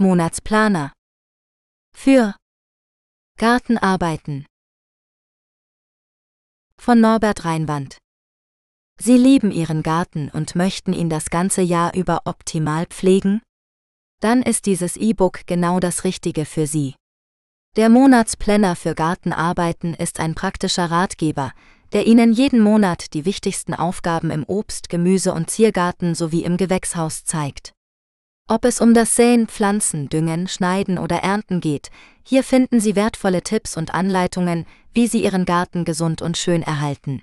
Monatsplaner. Für Gartenarbeiten. Von Norbert Reinwand. Sie lieben Ihren Garten und möchten ihn das ganze Jahr über optimal pflegen? Dann ist dieses E-Book genau das Richtige für Sie. Der Monatsplanner für Gartenarbeiten ist ein praktischer Ratgeber, der Ihnen jeden Monat die wichtigsten Aufgaben im Obst-, Gemüse- und Ziergarten sowie im Gewächshaus zeigt. Ob es um das Säen, Pflanzen, Düngen, Schneiden oder Ernten geht, hier finden Sie wertvolle Tipps und Anleitungen, wie Sie Ihren Garten gesund und schön erhalten.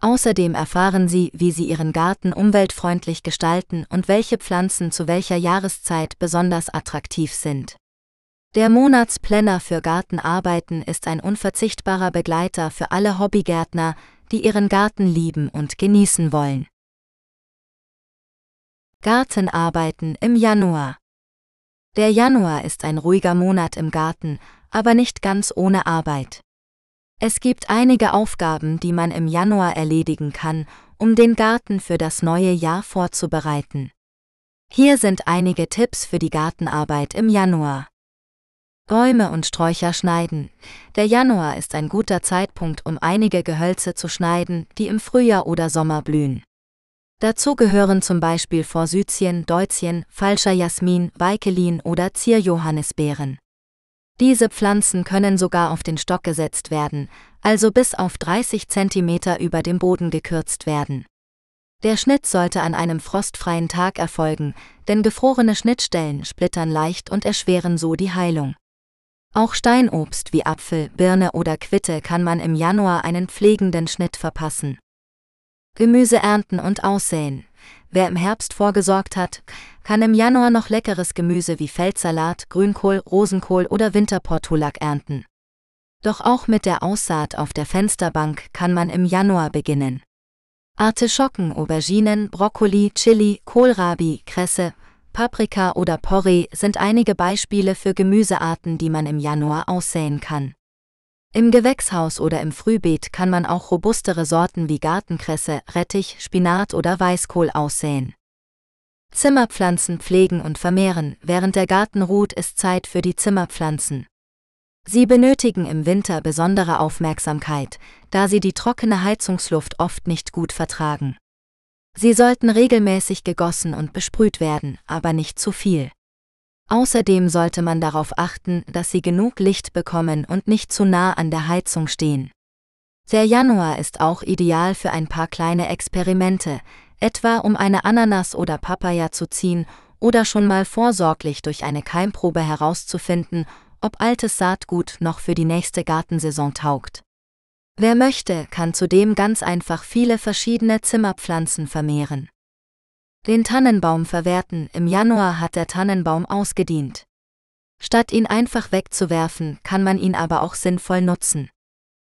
Außerdem erfahren Sie, wie Sie Ihren Garten umweltfreundlich gestalten und welche Pflanzen zu welcher Jahreszeit besonders attraktiv sind. Der Monatsplanner für Gartenarbeiten ist ein unverzichtbarer Begleiter für alle Hobbygärtner, die ihren Garten lieben und genießen wollen. Gartenarbeiten im Januar Der Januar ist ein ruhiger Monat im Garten, aber nicht ganz ohne Arbeit. Es gibt einige Aufgaben, die man im Januar erledigen kann, um den Garten für das neue Jahr vorzubereiten. Hier sind einige Tipps für die Gartenarbeit im Januar. Bäume und Sträucher schneiden. Der Januar ist ein guter Zeitpunkt, um einige Gehölze zu schneiden, die im Frühjahr oder Sommer blühen. Dazu gehören zum Beispiel Forsythien, Deutzien, falscher Jasmin, Weikelin oder Zierjohannisbeeren. Diese Pflanzen können sogar auf den Stock gesetzt werden, also bis auf 30 cm über dem Boden gekürzt werden. Der Schnitt sollte an einem frostfreien Tag erfolgen, denn gefrorene Schnittstellen splittern leicht und erschweren so die Heilung. Auch Steinobst wie Apfel, Birne oder Quitte kann man im Januar einen pflegenden Schnitt verpassen. Gemüse ernten und aussäen. Wer im Herbst vorgesorgt hat, kann im Januar noch leckeres Gemüse wie Feldsalat, Grünkohl, Rosenkohl oder Winterportulak ernten. Doch auch mit der Aussaat auf der Fensterbank kann man im Januar beginnen. Artischocken, Auberginen, Brokkoli, Chili, Kohlrabi, Kresse, Paprika oder Porree sind einige Beispiele für Gemüsearten, die man im Januar aussäen kann. Im Gewächshaus oder im Frühbeet kann man auch robustere Sorten wie Gartenkresse, Rettich, Spinat oder Weißkohl aussäen. Zimmerpflanzen pflegen und vermehren. Während der Garten ruht, ist Zeit für die Zimmerpflanzen. Sie benötigen im Winter besondere Aufmerksamkeit, da sie die trockene Heizungsluft oft nicht gut vertragen. Sie sollten regelmäßig gegossen und besprüht werden, aber nicht zu viel. Außerdem sollte man darauf achten, dass sie genug Licht bekommen und nicht zu nah an der Heizung stehen. Der Januar ist auch ideal für ein paar kleine Experimente, etwa um eine Ananas oder Papaya zu ziehen oder schon mal vorsorglich durch eine Keimprobe herauszufinden, ob altes Saatgut noch für die nächste Gartensaison taugt. Wer möchte, kann zudem ganz einfach viele verschiedene Zimmerpflanzen vermehren. Den Tannenbaum verwerten, im Januar hat der Tannenbaum ausgedient. Statt ihn einfach wegzuwerfen, kann man ihn aber auch sinnvoll nutzen.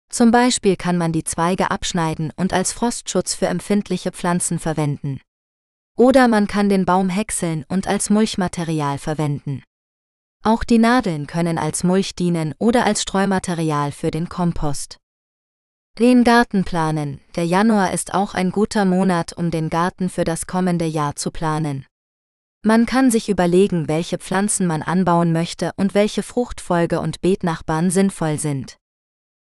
Zum Beispiel kann man die Zweige abschneiden und als Frostschutz für empfindliche Pflanzen verwenden. Oder man kann den Baum häckseln und als Mulchmaterial verwenden. Auch die Nadeln können als Mulch dienen oder als Streumaterial für den Kompost. Den Garten planen. Der Januar ist auch ein guter Monat, um den Garten für das kommende Jahr zu planen. Man kann sich überlegen, welche Pflanzen man anbauen möchte und welche Fruchtfolge und Beetnachbarn sinnvoll sind.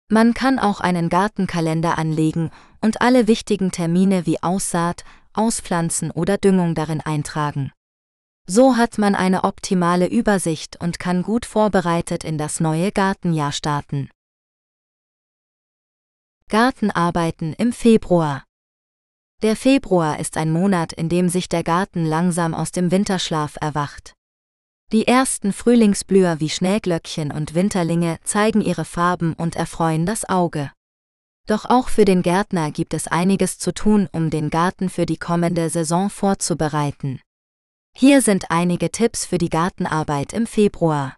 Man kann auch einen Gartenkalender anlegen und alle wichtigen Termine wie Aussaat, Auspflanzen oder Düngung darin eintragen. So hat man eine optimale Übersicht und kann gut vorbereitet in das neue Gartenjahr starten. Gartenarbeiten im Februar. Der Februar ist ein Monat, in dem sich der Garten langsam aus dem Winterschlaf erwacht. Die ersten Frühlingsblüher wie Schneeglöckchen und Winterlinge zeigen ihre Farben und erfreuen das Auge. Doch auch für den Gärtner gibt es einiges zu tun, um den Garten für die kommende Saison vorzubereiten. Hier sind einige Tipps für die Gartenarbeit im Februar.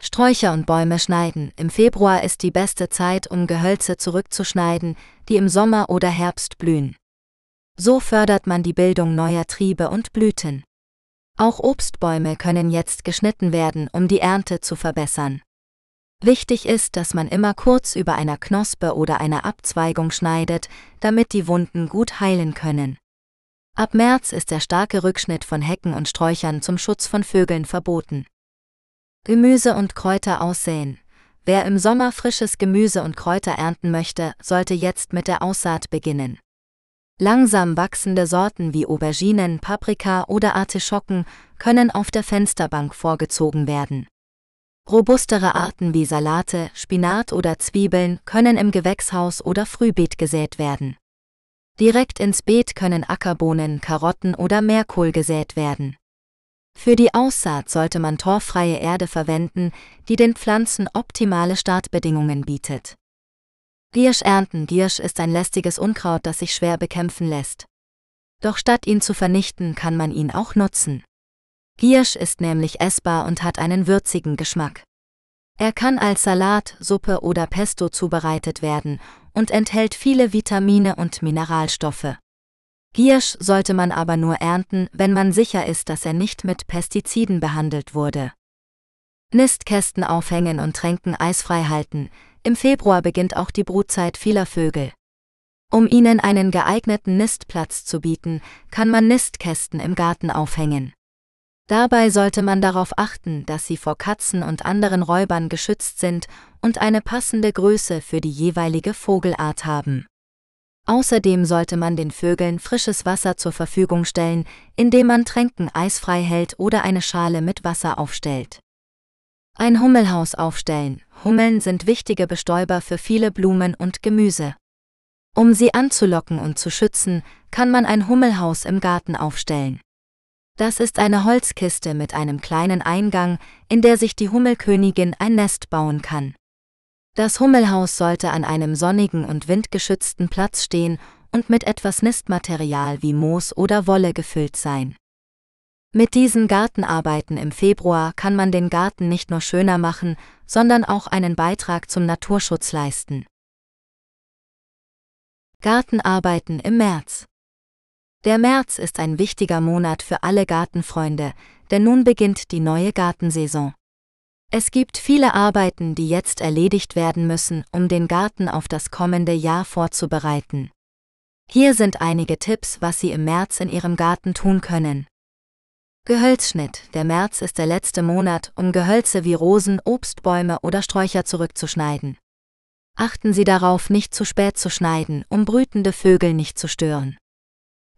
Sträucher und Bäume schneiden. Im Februar ist die beste Zeit, um Gehölze zurückzuschneiden, die im Sommer oder Herbst blühen. So fördert man die Bildung neuer Triebe und Blüten. Auch Obstbäume können jetzt geschnitten werden, um die Ernte zu verbessern. Wichtig ist, dass man immer kurz über einer Knospe oder einer Abzweigung schneidet, damit die Wunden gut heilen können. Ab März ist der starke Rückschnitt von Hecken und Sträuchern zum Schutz von Vögeln verboten. Gemüse und Kräuter aussäen. Wer im Sommer frisches Gemüse und Kräuter ernten möchte, sollte jetzt mit der Aussaat beginnen. Langsam wachsende Sorten wie Auberginen, Paprika oder Artischocken können auf der Fensterbank vorgezogen werden. Robustere Arten wie Salate, Spinat oder Zwiebeln können im Gewächshaus oder Frühbeet gesät werden. Direkt ins Beet können Ackerbohnen, Karotten oder Meerkohl gesät werden. Für die Aussaat sollte man torffreie Erde verwenden, die den Pflanzen optimale Startbedingungen bietet. Giersch ernten Giersch ist ein lästiges Unkraut, das sich schwer bekämpfen lässt. Doch statt ihn zu vernichten, kann man ihn auch nutzen. Giersch ist nämlich essbar und hat einen würzigen Geschmack. Er kann als Salat, Suppe oder Pesto zubereitet werden und enthält viele Vitamine und Mineralstoffe. Giersch sollte man aber nur ernten, wenn man sicher ist, dass er nicht mit Pestiziden behandelt wurde. Nistkästen aufhängen und Tränken eisfrei halten. Im Februar beginnt auch die Brutzeit vieler Vögel. Um ihnen einen geeigneten Nistplatz zu bieten, kann man Nistkästen im Garten aufhängen. Dabei sollte man darauf achten, dass sie vor Katzen und anderen Räubern geschützt sind und eine passende Größe für die jeweilige Vogelart haben. Außerdem sollte man den Vögeln frisches Wasser zur Verfügung stellen, indem man Tränken eisfrei hält oder eine Schale mit Wasser aufstellt. Ein Hummelhaus aufstellen. Hummeln sind wichtige Bestäuber für viele Blumen und Gemüse. Um sie anzulocken und zu schützen, kann man ein Hummelhaus im Garten aufstellen. Das ist eine Holzkiste mit einem kleinen Eingang, in der sich die Hummelkönigin ein Nest bauen kann. Das Hummelhaus sollte an einem sonnigen und windgeschützten Platz stehen und mit etwas Nistmaterial wie Moos oder Wolle gefüllt sein. Mit diesen Gartenarbeiten im Februar kann man den Garten nicht nur schöner machen, sondern auch einen Beitrag zum Naturschutz leisten. Gartenarbeiten im März der März ist ein wichtiger Monat für alle Gartenfreunde, denn nun beginnt die neue Gartensaison. Es gibt viele Arbeiten, die jetzt erledigt werden müssen, um den Garten auf das kommende Jahr vorzubereiten. Hier sind einige Tipps, was Sie im März in Ihrem Garten tun können. Gehölzschnitt. Der März ist der letzte Monat, um Gehölze wie Rosen, Obstbäume oder Sträucher zurückzuschneiden. Achten Sie darauf, nicht zu spät zu schneiden, um brütende Vögel nicht zu stören.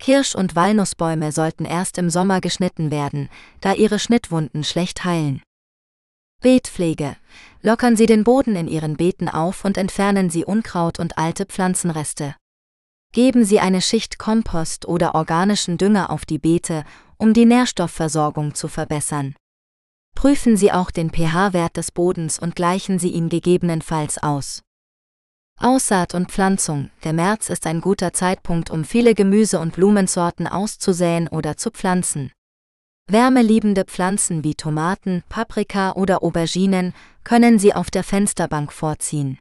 Kirsch- und Walnussbäume sollten erst im Sommer geschnitten werden, da ihre Schnittwunden schlecht heilen. Beetpflege. Lockern Sie den Boden in Ihren Beeten auf und entfernen Sie Unkraut und alte Pflanzenreste. Geben Sie eine Schicht Kompost oder organischen Dünger auf die Beete, um die Nährstoffversorgung zu verbessern. Prüfen Sie auch den pH-Wert des Bodens und gleichen Sie ihn gegebenenfalls aus. Aussaat und Pflanzung. Der März ist ein guter Zeitpunkt, um viele Gemüse- und Blumensorten auszusäen oder zu pflanzen. Wärmeliebende Pflanzen wie Tomaten, Paprika oder Auberginen können Sie auf der Fensterbank vorziehen.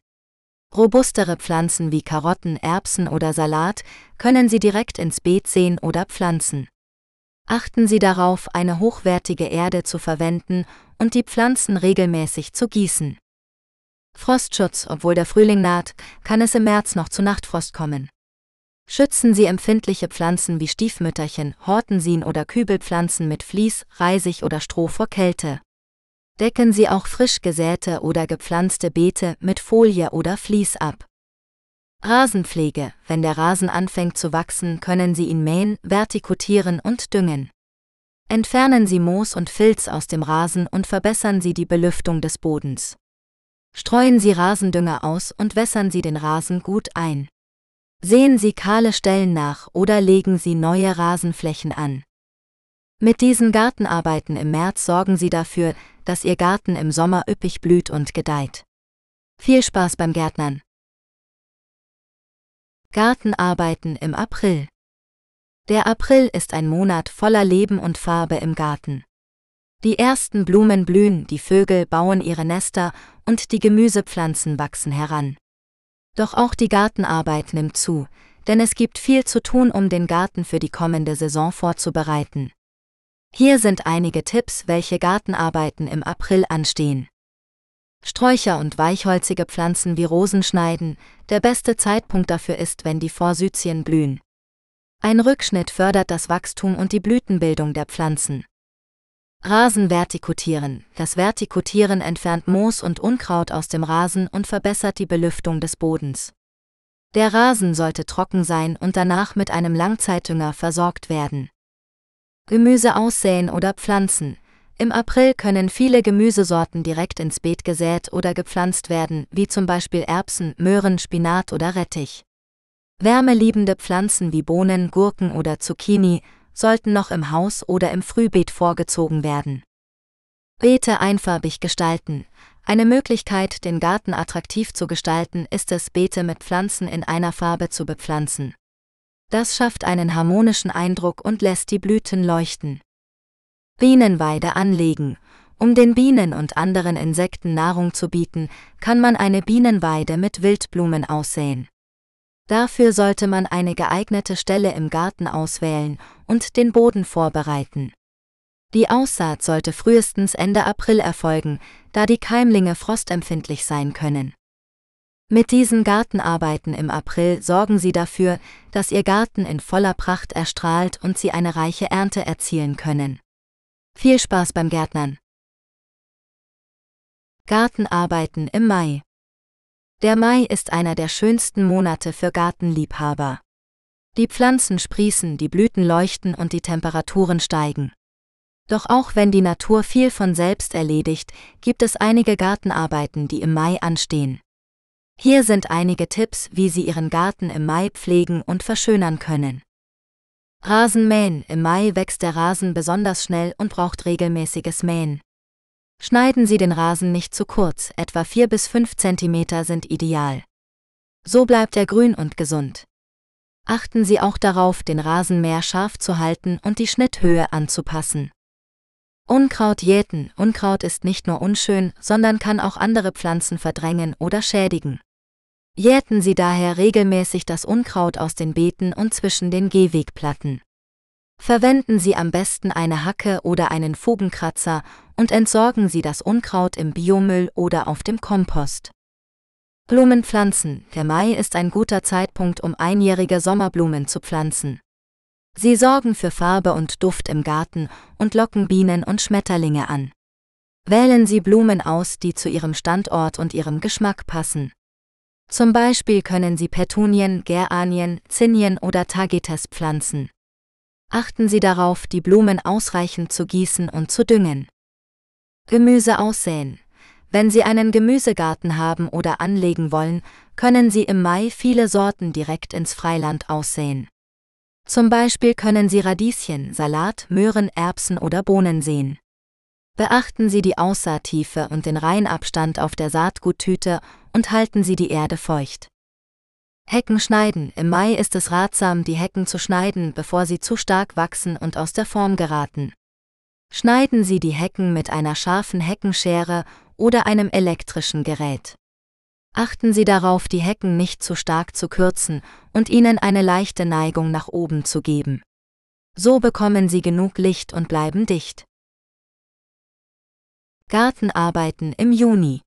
Robustere Pflanzen wie Karotten, Erbsen oder Salat können Sie direkt ins Beet säen oder pflanzen. Achten Sie darauf, eine hochwertige Erde zu verwenden und die Pflanzen regelmäßig zu gießen. Frostschutz, obwohl der Frühling naht, kann es im März noch zu Nachtfrost kommen. Schützen Sie empfindliche Pflanzen wie Stiefmütterchen, Hortensien oder Kübelpflanzen mit Vlies, Reisig oder Stroh vor Kälte. Decken Sie auch frisch gesäte oder gepflanzte Beete mit Folie oder Vlies ab. Rasenpflege. Wenn der Rasen anfängt zu wachsen, können Sie ihn mähen, vertikutieren und düngen. Entfernen Sie Moos und Filz aus dem Rasen und verbessern Sie die Belüftung des Bodens. Streuen Sie Rasendünger aus und wässern Sie den Rasen gut ein. Sehen Sie kahle Stellen nach oder legen Sie neue Rasenflächen an. Mit diesen Gartenarbeiten im März sorgen Sie dafür, dass Ihr Garten im Sommer üppig blüht und gedeiht. Viel Spaß beim Gärtnern. Gartenarbeiten im April. Der April ist ein Monat voller Leben und Farbe im Garten. Die ersten Blumen blühen, die Vögel bauen ihre Nester und die Gemüsepflanzen wachsen heran. Doch auch die Gartenarbeit nimmt zu, denn es gibt viel zu tun, um den Garten für die kommende Saison vorzubereiten. Hier sind einige Tipps, welche Gartenarbeiten im April anstehen. Sträucher und weichholzige Pflanzen wie Rosen schneiden, der beste Zeitpunkt dafür ist, wenn die Forsythien blühen. Ein Rückschnitt fördert das Wachstum und die Blütenbildung der Pflanzen. Rasen vertikutieren. Das Vertikutieren entfernt Moos und Unkraut aus dem Rasen und verbessert die Belüftung des Bodens. Der Rasen sollte trocken sein und danach mit einem Langzeitdünger versorgt werden. Gemüse aussäen oder pflanzen. Im April können viele Gemüsesorten direkt ins Beet gesät oder gepflanzt werden, wie zum Beispiel Erbsen, Möhren, Spinat oder Rettich. Wärmeliebende Pflanzen wie Bohnen, Gurken oder Zucchini sollten noch im Haus oder im Frühbeet vorgezogen werden. Beete einfarbig gestalten. Eine Möglichkeit, den Garten attraktiv zu gestalten, ist es, Beete mit Pflanzen in einer Farbe zu bepflanzen. Das schafft einen harmonischen Eindruck und lässt die Blüten leuchten. Bienenweide anlegen. Um den Bienen und anderen Insekten Nahrung zu bieten, kann man eine Bienenweide mit Wildblumen aussäen. Dafür sollte man eine geeignete Stelle im Garten auswählen und den Boden vorbereiten. Die Aussaat sollte frühestens Ende April erfolgen, da die Keimlinge frostempfindlich sein können. Mit diesen Gartenarbeiten im April sorgen Sie dafür, dass Ihr Garten in voller Pracht erstrahlt und Sie eine reiche Ernte erzielen können. Viel Spaß beim Gärtnern. Gartenarbeiten im Mai. Der Mai ist einer der schönsten Monate für Gartenliebhaber. Die Pflanzen sprießen, die Blüten leuchten und die Temperaturen steigen. Doch auch wenn die Natur viel von selbst erledigt, gibt es einige Gartenarbeiten, die im Mai anstehen. Hier sind einige Tipps, wie Sie Ihren Garten im Mai pflegen und verschönern können. Rasenmähen. Im Mai wächst der Rasen besonders schnell und braucht regelmäßiges Mähen. Schneiden Sie den Rasen nicht zu kurz, etwa 4 bis 5 cm sind ideal. So bleibt er grün und gesund. Achten Sie auch darauf, den Rasenmäher scharf zu halten und die Schnitthöhe anzupassen. Unkraut jäten. Unkraut ist nicht nur unschön, sondern kann auch andere Pflanzen verdrängen oder schädigen. Jäten Sie daher regelmäßig das Unkraut aus den Beeten und zwischen den Gehwegplatten. Verwenden Sie am besten eine Hacke oder einen Fugenkratzer und entsorgen Sie das Unkraut im Biomüll oder auf dem Kompost. Blumenpflanzen. Der Mai ist ein guter Zeitpunkt, um einjährige Sommerblumen zu pflanzen. Sie sorgen für Farbe und Duft im Garten und locken Bienen und Schmetterlinge an. Wählen Sie Blumen aus, die zu Ihrem Standort und Ihrem Geschmack passen. Zum Beispiel können Sie Petunien, Geranien, Zinien oder Tagetes pflanzen. Achten Sie darauf, die Blumen ausreichend zu gießen und zu düngen. Gemüse aussäen. Wenn Sie einen Gemüsegarten haben oder anlegen wollen, können Sie im Mai viele Sorten direkt ins Freiland aussäen. Zum Beispiel können Sie Radieschen, Salat, Möhren, Erbsen oder Bohnen sehen. Beachten Sie die Aussaattiefe und den Reihenabstand auf der Saatguttüte und halten Sie die Erde feucht. Hecken schneiden. Im Mai ist es ratsam, die Hecken zu schneiden, bevor sie zu stark wachsen und aus der Form geraten. Schneiden Sie die Hecken mit einer scharfen Heckenschere oder einem elektrischen Gerät. Achten Sie darauf, die Hecken nicht zu stark zu kürzen und ihnen eine leichte Neigung nach oben zu geben. So bekommen Sie genug Licht und bleiben dicht. Gartenarbeiten im Juni.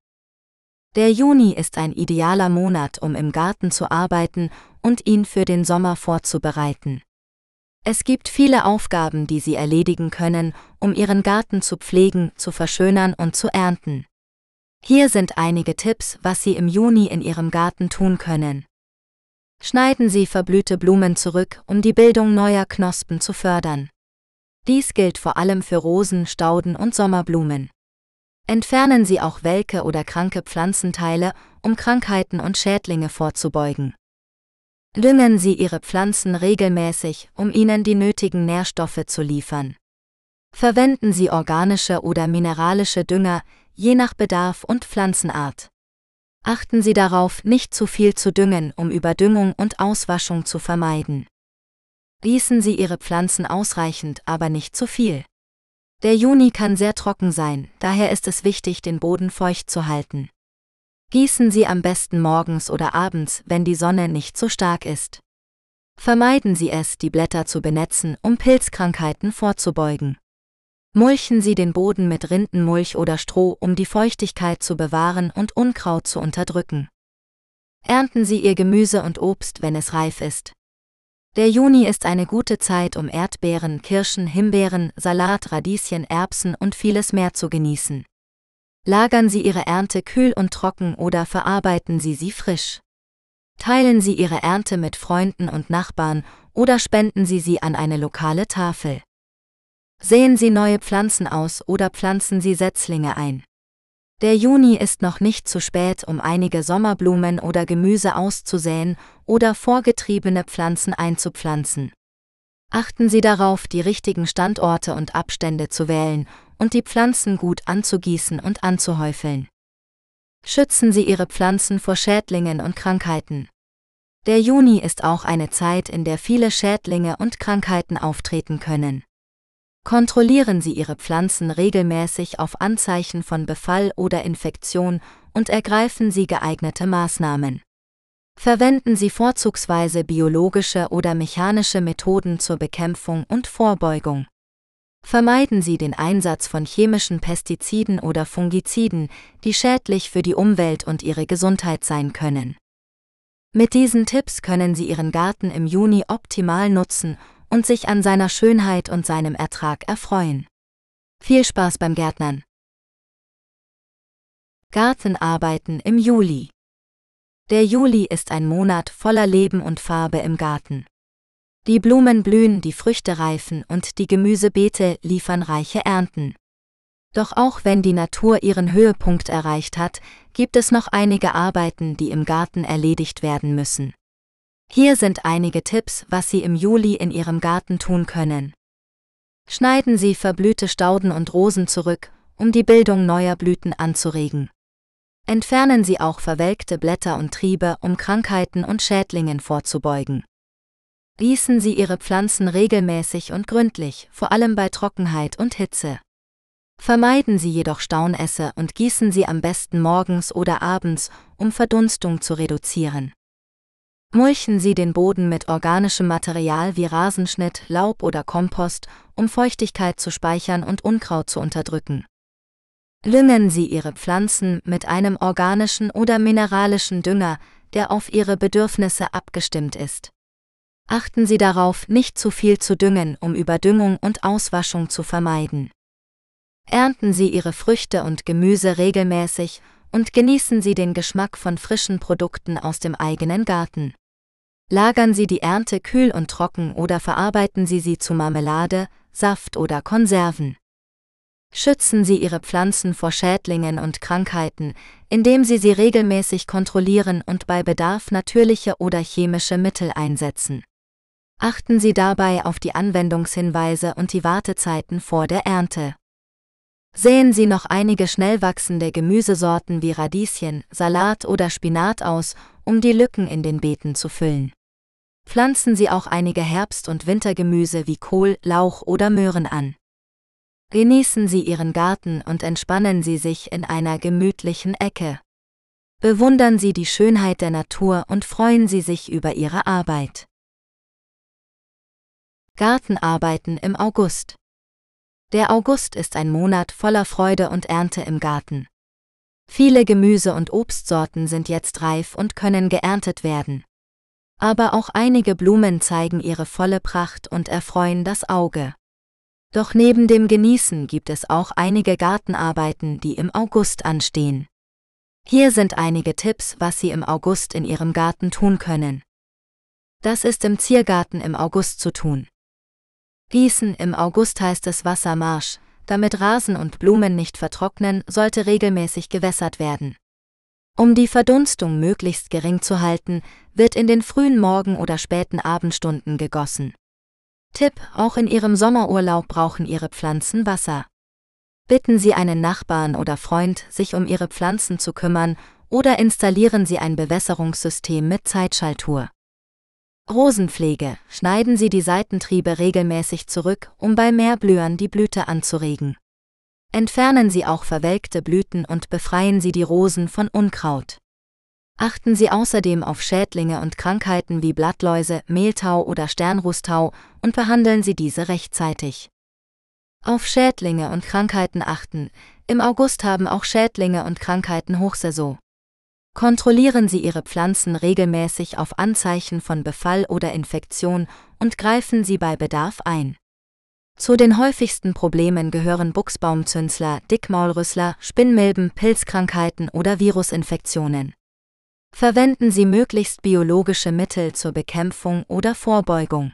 Der Juni ist ein idealer Monat, um im Garten zu arbeiten und ihn für den Sommer vorzubereiten. Es gibt viele Aufgaben, die Sie erledigen können, um Ihren Garten zu pflegen, zu verschönern und zu ernten. Hier sind einige Tipps, was Sie im Juni in Ihrem Garten tun können. Schneiden Sie verblühte Blumen zurück, um die Bildung neuer Knospen zu fördern. Dies gilt vor allem für Rosen, Stauden und Sommerblumen. Entfernen Sie auch welke oder kranke Pflanzenteile, um Krankheiten und Schädlinge vorzubeugen. Düngen Sie Ihre Pflanzen regelmäßig, um ihnen die nötigen Nährstoffe zu liefern. Verwenden Sie organische oder mineralische Dünger, je nach Bedarf und Pflanzenart. Achten Sie darauf, nicht zu viel zu düngen, um Überdüngung und Auswaschung zu vermeiden. Gießen Sie Ihre Pflanzen ausreichend, aber nicht zu viel. Der Juni kann sehr trocken sein, daher ist es wichtig, den Boden feucht zu halten. Gießen Sie am besten morgens oder abends, wenn die Sonne nicht so stark ist. Vermeiden Sie es, die Blätter zu benetzen, um Pilzkrankheiten vorzubeugen. Mulchen Sie den Boden mit Rindenmulch oder Stroh, um die Feuchtigkeit zu bewahren und Unkraut zu unterdrücken. Ernten Sie Ihr Gemüse und Obst, wenn es reif ist. Der Juni ist eine gute Zeit, um Erdbeeren, Kirschen, Himbeeren, Salat, Radieschen, Erbsen und vieles mehr zu genießen. Lagern Sie Ihre Ernte kühl und trocken oder verarbeiten Sie sie frisch. Teilen Sie Ihre Ernte mit Freunden und Nachbarn oder spenden Sie sie an eine lokale Tafel. Sehen Sie neue Pflanzen aus oder pflanzen Sie Setzlinge ein. Der Juni ist noch nicht zu spät, um einige Sommerblumen oder Gemüse auszusäen oder vorgetriebene Pflanzen einzupflanzen. Achten Sie darauf, die richtigen Standorte und Abstände zu wählen und die Pflanzen gut anzugießen und anzuhäufeln. Schützen Sie Ihre Pflanzen vor Schädlingen und Krankheiten. Der Juni ist auch eine Zeit, in der viele Schädlinge und Krankheiten auftreten können. Kontrollieren Sie Ihre Pflanzen regelmäßig auf Anzeichen von Befall oder Infektion und ergreifen Sie geeignete Maßnahmen. Verwenden Sie vorzugsweise biologische oder mechanische Methoden zur Bekämpfung und Vorbeugung. Vermeiden Sie den Einsatz von chemischen Pestiziden oder Fungiziden, die schädlich für die Umwelt und Ihre Gesundheit sein können. Mit diesen Tipps können Sie Ihren Garten im Juni optimal nutzen und sich an seiner Schönheit und seinem Ertrag erfreuen. Viel Spaß beim Gärtnern. Gartenarbeiten im Juli. Der Juli ist ein Monat voller Leben und Farbe im Garten. Die Blumen blühen, die Früchte reifen und die Gemüsebeete liefern reiche Ernten. Doch auch wenn die Natur ihren Höhepunkt erreicht hat, gibt es noch einige Arbeiten, die im Garten erledigt werden müssen. Hier sind einige Tipps, was Sie im Juli in Ihrem Garten tun können. Schneiden Sie verblühte Stauden und Rosen zurück, um die Bildung neuer Blüten anzuregen. Entfernen Sie auch verwelkte Blätter und Triebe, um Krankheiten und Schädlingen vorzubeugen. Gießen Sie Ihre Pflanzen regelmäßig und gründlich, vor allem bei Trockenheit und Hitze. Vermeiden Sie jedoch Staunässe und gießen Sie am besten morgens oder abends, um Verdunstung zu reduzieren. Mulchen Sie den Boden mit organischem Material wie Rasenschnitt, Laub oder Kompost, um Feuchtigkeit zu speichern und Unkraut zu unterdrücken. Lüngen Sie Ihre Pflanzen mit einem organischen oder mineralischen Dünger, der auf Ihre Bedürfnisse abgestimmt ist. Achten Sie darauf, nicht zu viel zu düngen, um Überdüngung und Auswaschung zu vermeiden. Ernten Sie Ihre Früchte und Gemüse regelmäßig und genießen Sie den Geschmack von frischen Produkten aus dem eigenen Garten. Lagern Sie die Ernte kühl und trocken oder verarbeiten Sie sie zu Marmelade, Saft oder Konserven. Schützen Sie Ihre Pflanzen vor Schädlingen und Krankheiten, indem Sie sie regelmäßig kontrollieren und bei Bedarf natürliche oder chemische Mittel einsetzen. Achten Sie dabei auf die Anwendungshinweise und die Wartezeiten vor der Ernte. Säen Sie noch einige schnell wachsende Gemüsesorten wie Radieschen, Salat oder Spinat aus um die Lücken in den Beeten zu füllen. Pflanzen Sie auch einige Herbst- und Wintergemüse wie Kohl, Lauch oder Möhren an. Genießen Sie Ihren Garten und entspannen Sie sich in einer gemütlichen Ecke. Bewundern Sie die Schönheit der Natur und freuen Sie sich über Ihre Arbeit. Gartenarbeiten im August. Der August ist ein Monat voller Freude und Ernte im Garten. Viele Gemüse- und Obstsorten sind jetzt reif und können geerntet werden. Aber auch einige Blumen zeigen ihre volle Pracht und erfreuen das Auge. Doch neben dem Genießen gibt es auch einige Gartenarbeiten, die im August anstehen. Hier sind einige Tipps, was Sie im August in Ihrem Garten tun können. Das ist im Ziergarten im August zu tun. Gießen im August heißt es Wassermarsch, damit Rasen und Blumen nicht vertrocknen, sollte regelmäßig gewässert werden. Um die Verdunstung möglichst gering zu halten, wird in den frühen Morgen- oder späten Abendstunden gegossen. Tipp, auch in Ihrem Sommerurlaub brauchen Ihre Pflanzen Wasser. Bitten Sie einen Nachbarn oder Freund, sich um Ihre Pflanzen zu kümmern, oder installieren Sie ein Bewässerungssystem mit Zeitschaltuhr. Rosenpflege. Schneiden Sie die Seitentriebe regelmäßig zurück, um bei Mehrblühern die Blüte anzuregen. Entfernen Sie auch verwelkte Blüten und befreien Sie die Rosen von Unkraut. Achten Sie außerdem auf Schädlinge und Krankheiten wie Blattläuse, Mehltau oder Sternrußtau und behandeln Sie diese rechtzeitig. Auf Schädlinge und Krankheiten achten. Im August haben auch Schädlinge und Krankheiten Hochsaison. Kontrollieren Sie Ihre Pflanzen regelmäßig auf Anzeichen von Befall oder Infektion und greifen Sie bei Bedarf ein. Zu den häufigsten Problemen gehören Buchsbaumzünsler, Dickmaulrüssler, Spinnmilben, Pilzkrankheiten oder Virusinfektionen. Verwenden Sie möglichst biologische Mittel zur Bekämpfung oder Vorbeugung.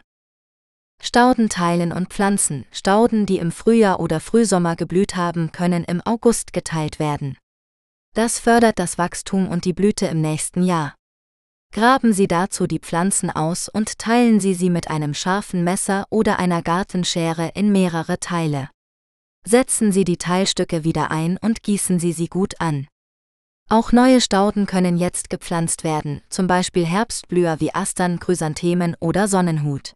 Stauden teilen und pflanzen. Stauden, die im Frühjahr oder Frühsommer geblüht haben, können im August geteilt werden. Das fördert das Wachstum und die Blüte im nächsten Jahr. Graben Sie dazu die Pflanzen aus und teilen Sie sie mit einem scharfen Messer oder einer Gartenschere in mehrere Teile. Setzen Sie die Teilstücke wieder ein und gießen Sie sie gut an. Auch neue Stauden können jetzt gepflanzt werden, zum Beispiel Herbstblüher wie Astern, Chrysanthemen oder Sonnenhut.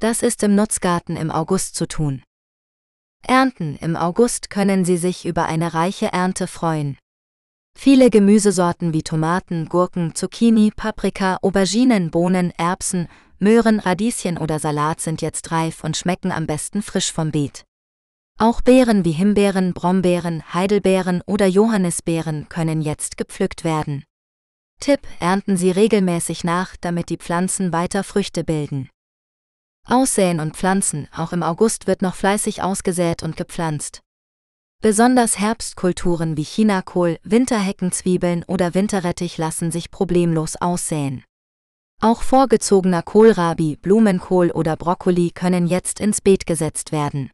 Das ist im Nutzgarten im August zu tun. Ernten im August können Sie sich über eine reiche Ernte freuen. Viele Gemüsesorten wie Tomaten, Gurken, Zucchini, Paprika, Auberginen, Bohnen, Erbsen, Möhren, Radieschen oder Salat sind jetzt reif und schmecken am besten frisch vom Beet. Auch Beeren wie Himbeeren, Brombeeren, Heidelbeeren oder Johannisbeeren können jetzt gepflückt werden. Tipp: Ernten Sie regelmäßig nach, damit die Pflanzen weiter Früchte bilden. Aussäen und Pflanzen, auch im August wird noch fleißig ausgesät und gepflanzt. Besonders Herbstkulturen wie Chinakohl, Winterheckenzwiebeln oder Winterrettich lassen sich problemlos aussäen. Auch vorgezogener Kohlrabi, Blumenkohl oder Brokkoli können jetzt ins Beet gesetzt werden.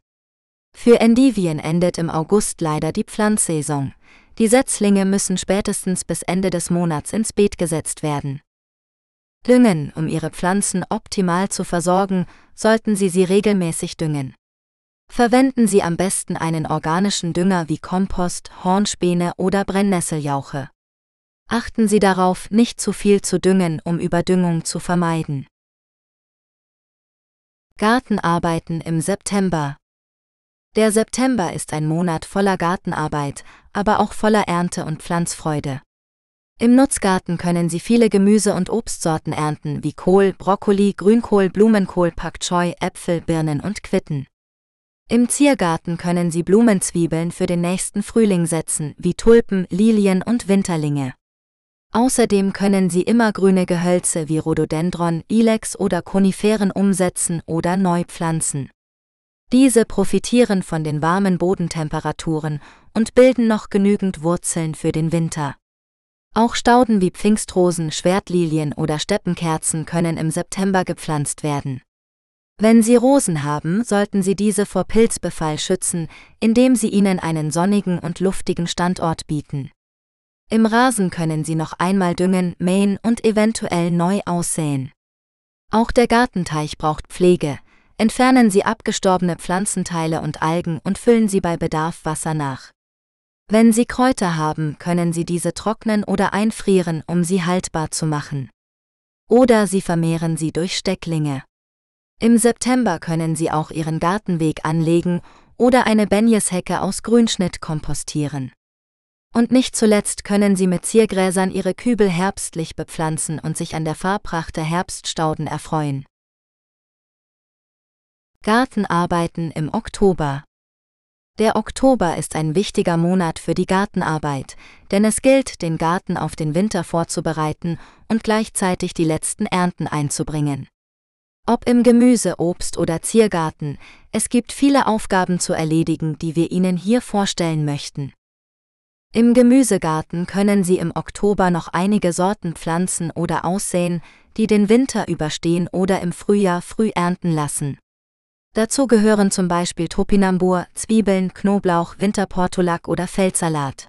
Für Endivien endet im August leider die Pflanzsaison. Die Setzlinge müssen spätestens bis Ende des Monats ins Beet gesetzt werden. Düngen, um Ihre Pflanzen optimal zu versorgen, sollten Sie sie regelmäßig düngen. Verwenden Sie am besten einen organischen Dünger wie Kompost, Hornspäne oder Brennnesseljauche. Achten Sie darauf, nicht zu viel zu düngen, um Überdüngung zu vermeiden. Gartenarbeiten im September. Der September ist ein Monat voller Gartenarbeit, aber auch voller Ernte und Pflanzfreude. Im Nutzgarten können Sie viele Gemüse- und Obstsorten ernten, wie Kohl, Brokkoli, Grünkohl, Blumenkohl, Pak Choi, Äpfel, Birnen und Quitten. Im Ziergarten können Sie Blumenzwiebeln für den nächsten Frühling setzen, wie Tulpen, Lilien und Winterlinge. Außerdem können Sie immergrüne Gehölze wie Rhododendron, Ilex oder Koniferen umsetzen oder neu pflanzen. Diese profitieren von den warmen Bodentemperaturen und bilden noch genügend Wurzeln für den Winter. Auch Stauden wie Pfingstrosen, Schwertlilien oder Steppenkerzen können im September gepflanzt werden. Wenn Sie Rosen haben, sollten Sie diese vor Pilzbefall schützen, indem Sie ihnen einen sonnigen und luftigen Standort bieten. Im Rasen können Sie noch einmal düngen, mähen und eventuell neu aussäen. Auch der Gartenteich braucht Pflege. Entfernen Sie abgestorbene Pflanzenteile und Algen und füllen Sie bei Bedarf Wasser nach. Wenn Sie Kräuter haben, können Sie diese trocknen oder einfrieren, um sie haltbar zu machen. Oder Sie vermehren sie durch Stecklinge. Im September können Sie auch Ihren Gartenweg anlegen oder eine Benjeshecke aus Grünschnitt kompostieren. Und nicht zuletzt können Sie mit Ziergräsern Ihre Kübel herbstlich bepflanzen und sich an der Farbpracht der Herbststauden erfreuen. Gartenarbeiten im Oktober Der Oktober ist ein wichtiger Monat für die Gartenarbeit, denn es gilt, den Garten auf den Winter vorzubereiten und gleichzeitig die letzten Ernten einzubringen. Ob im Gemüse-, Obst- oder Ziergarten, es gibt viele Aufgaben zu erledigen, die wir Ihnen hier vorstellen möchten. Im Gemüsegarten können Sie im Oktober noch einige Sorten pflanzen oder aussäen, die den Winter überstehen oder im Frühjahr früh ernten lassen. Dazu gehören zum Beispiel Topinambur, Zwiebeln, Knoblauch, Winterportulak oder Feldsalat.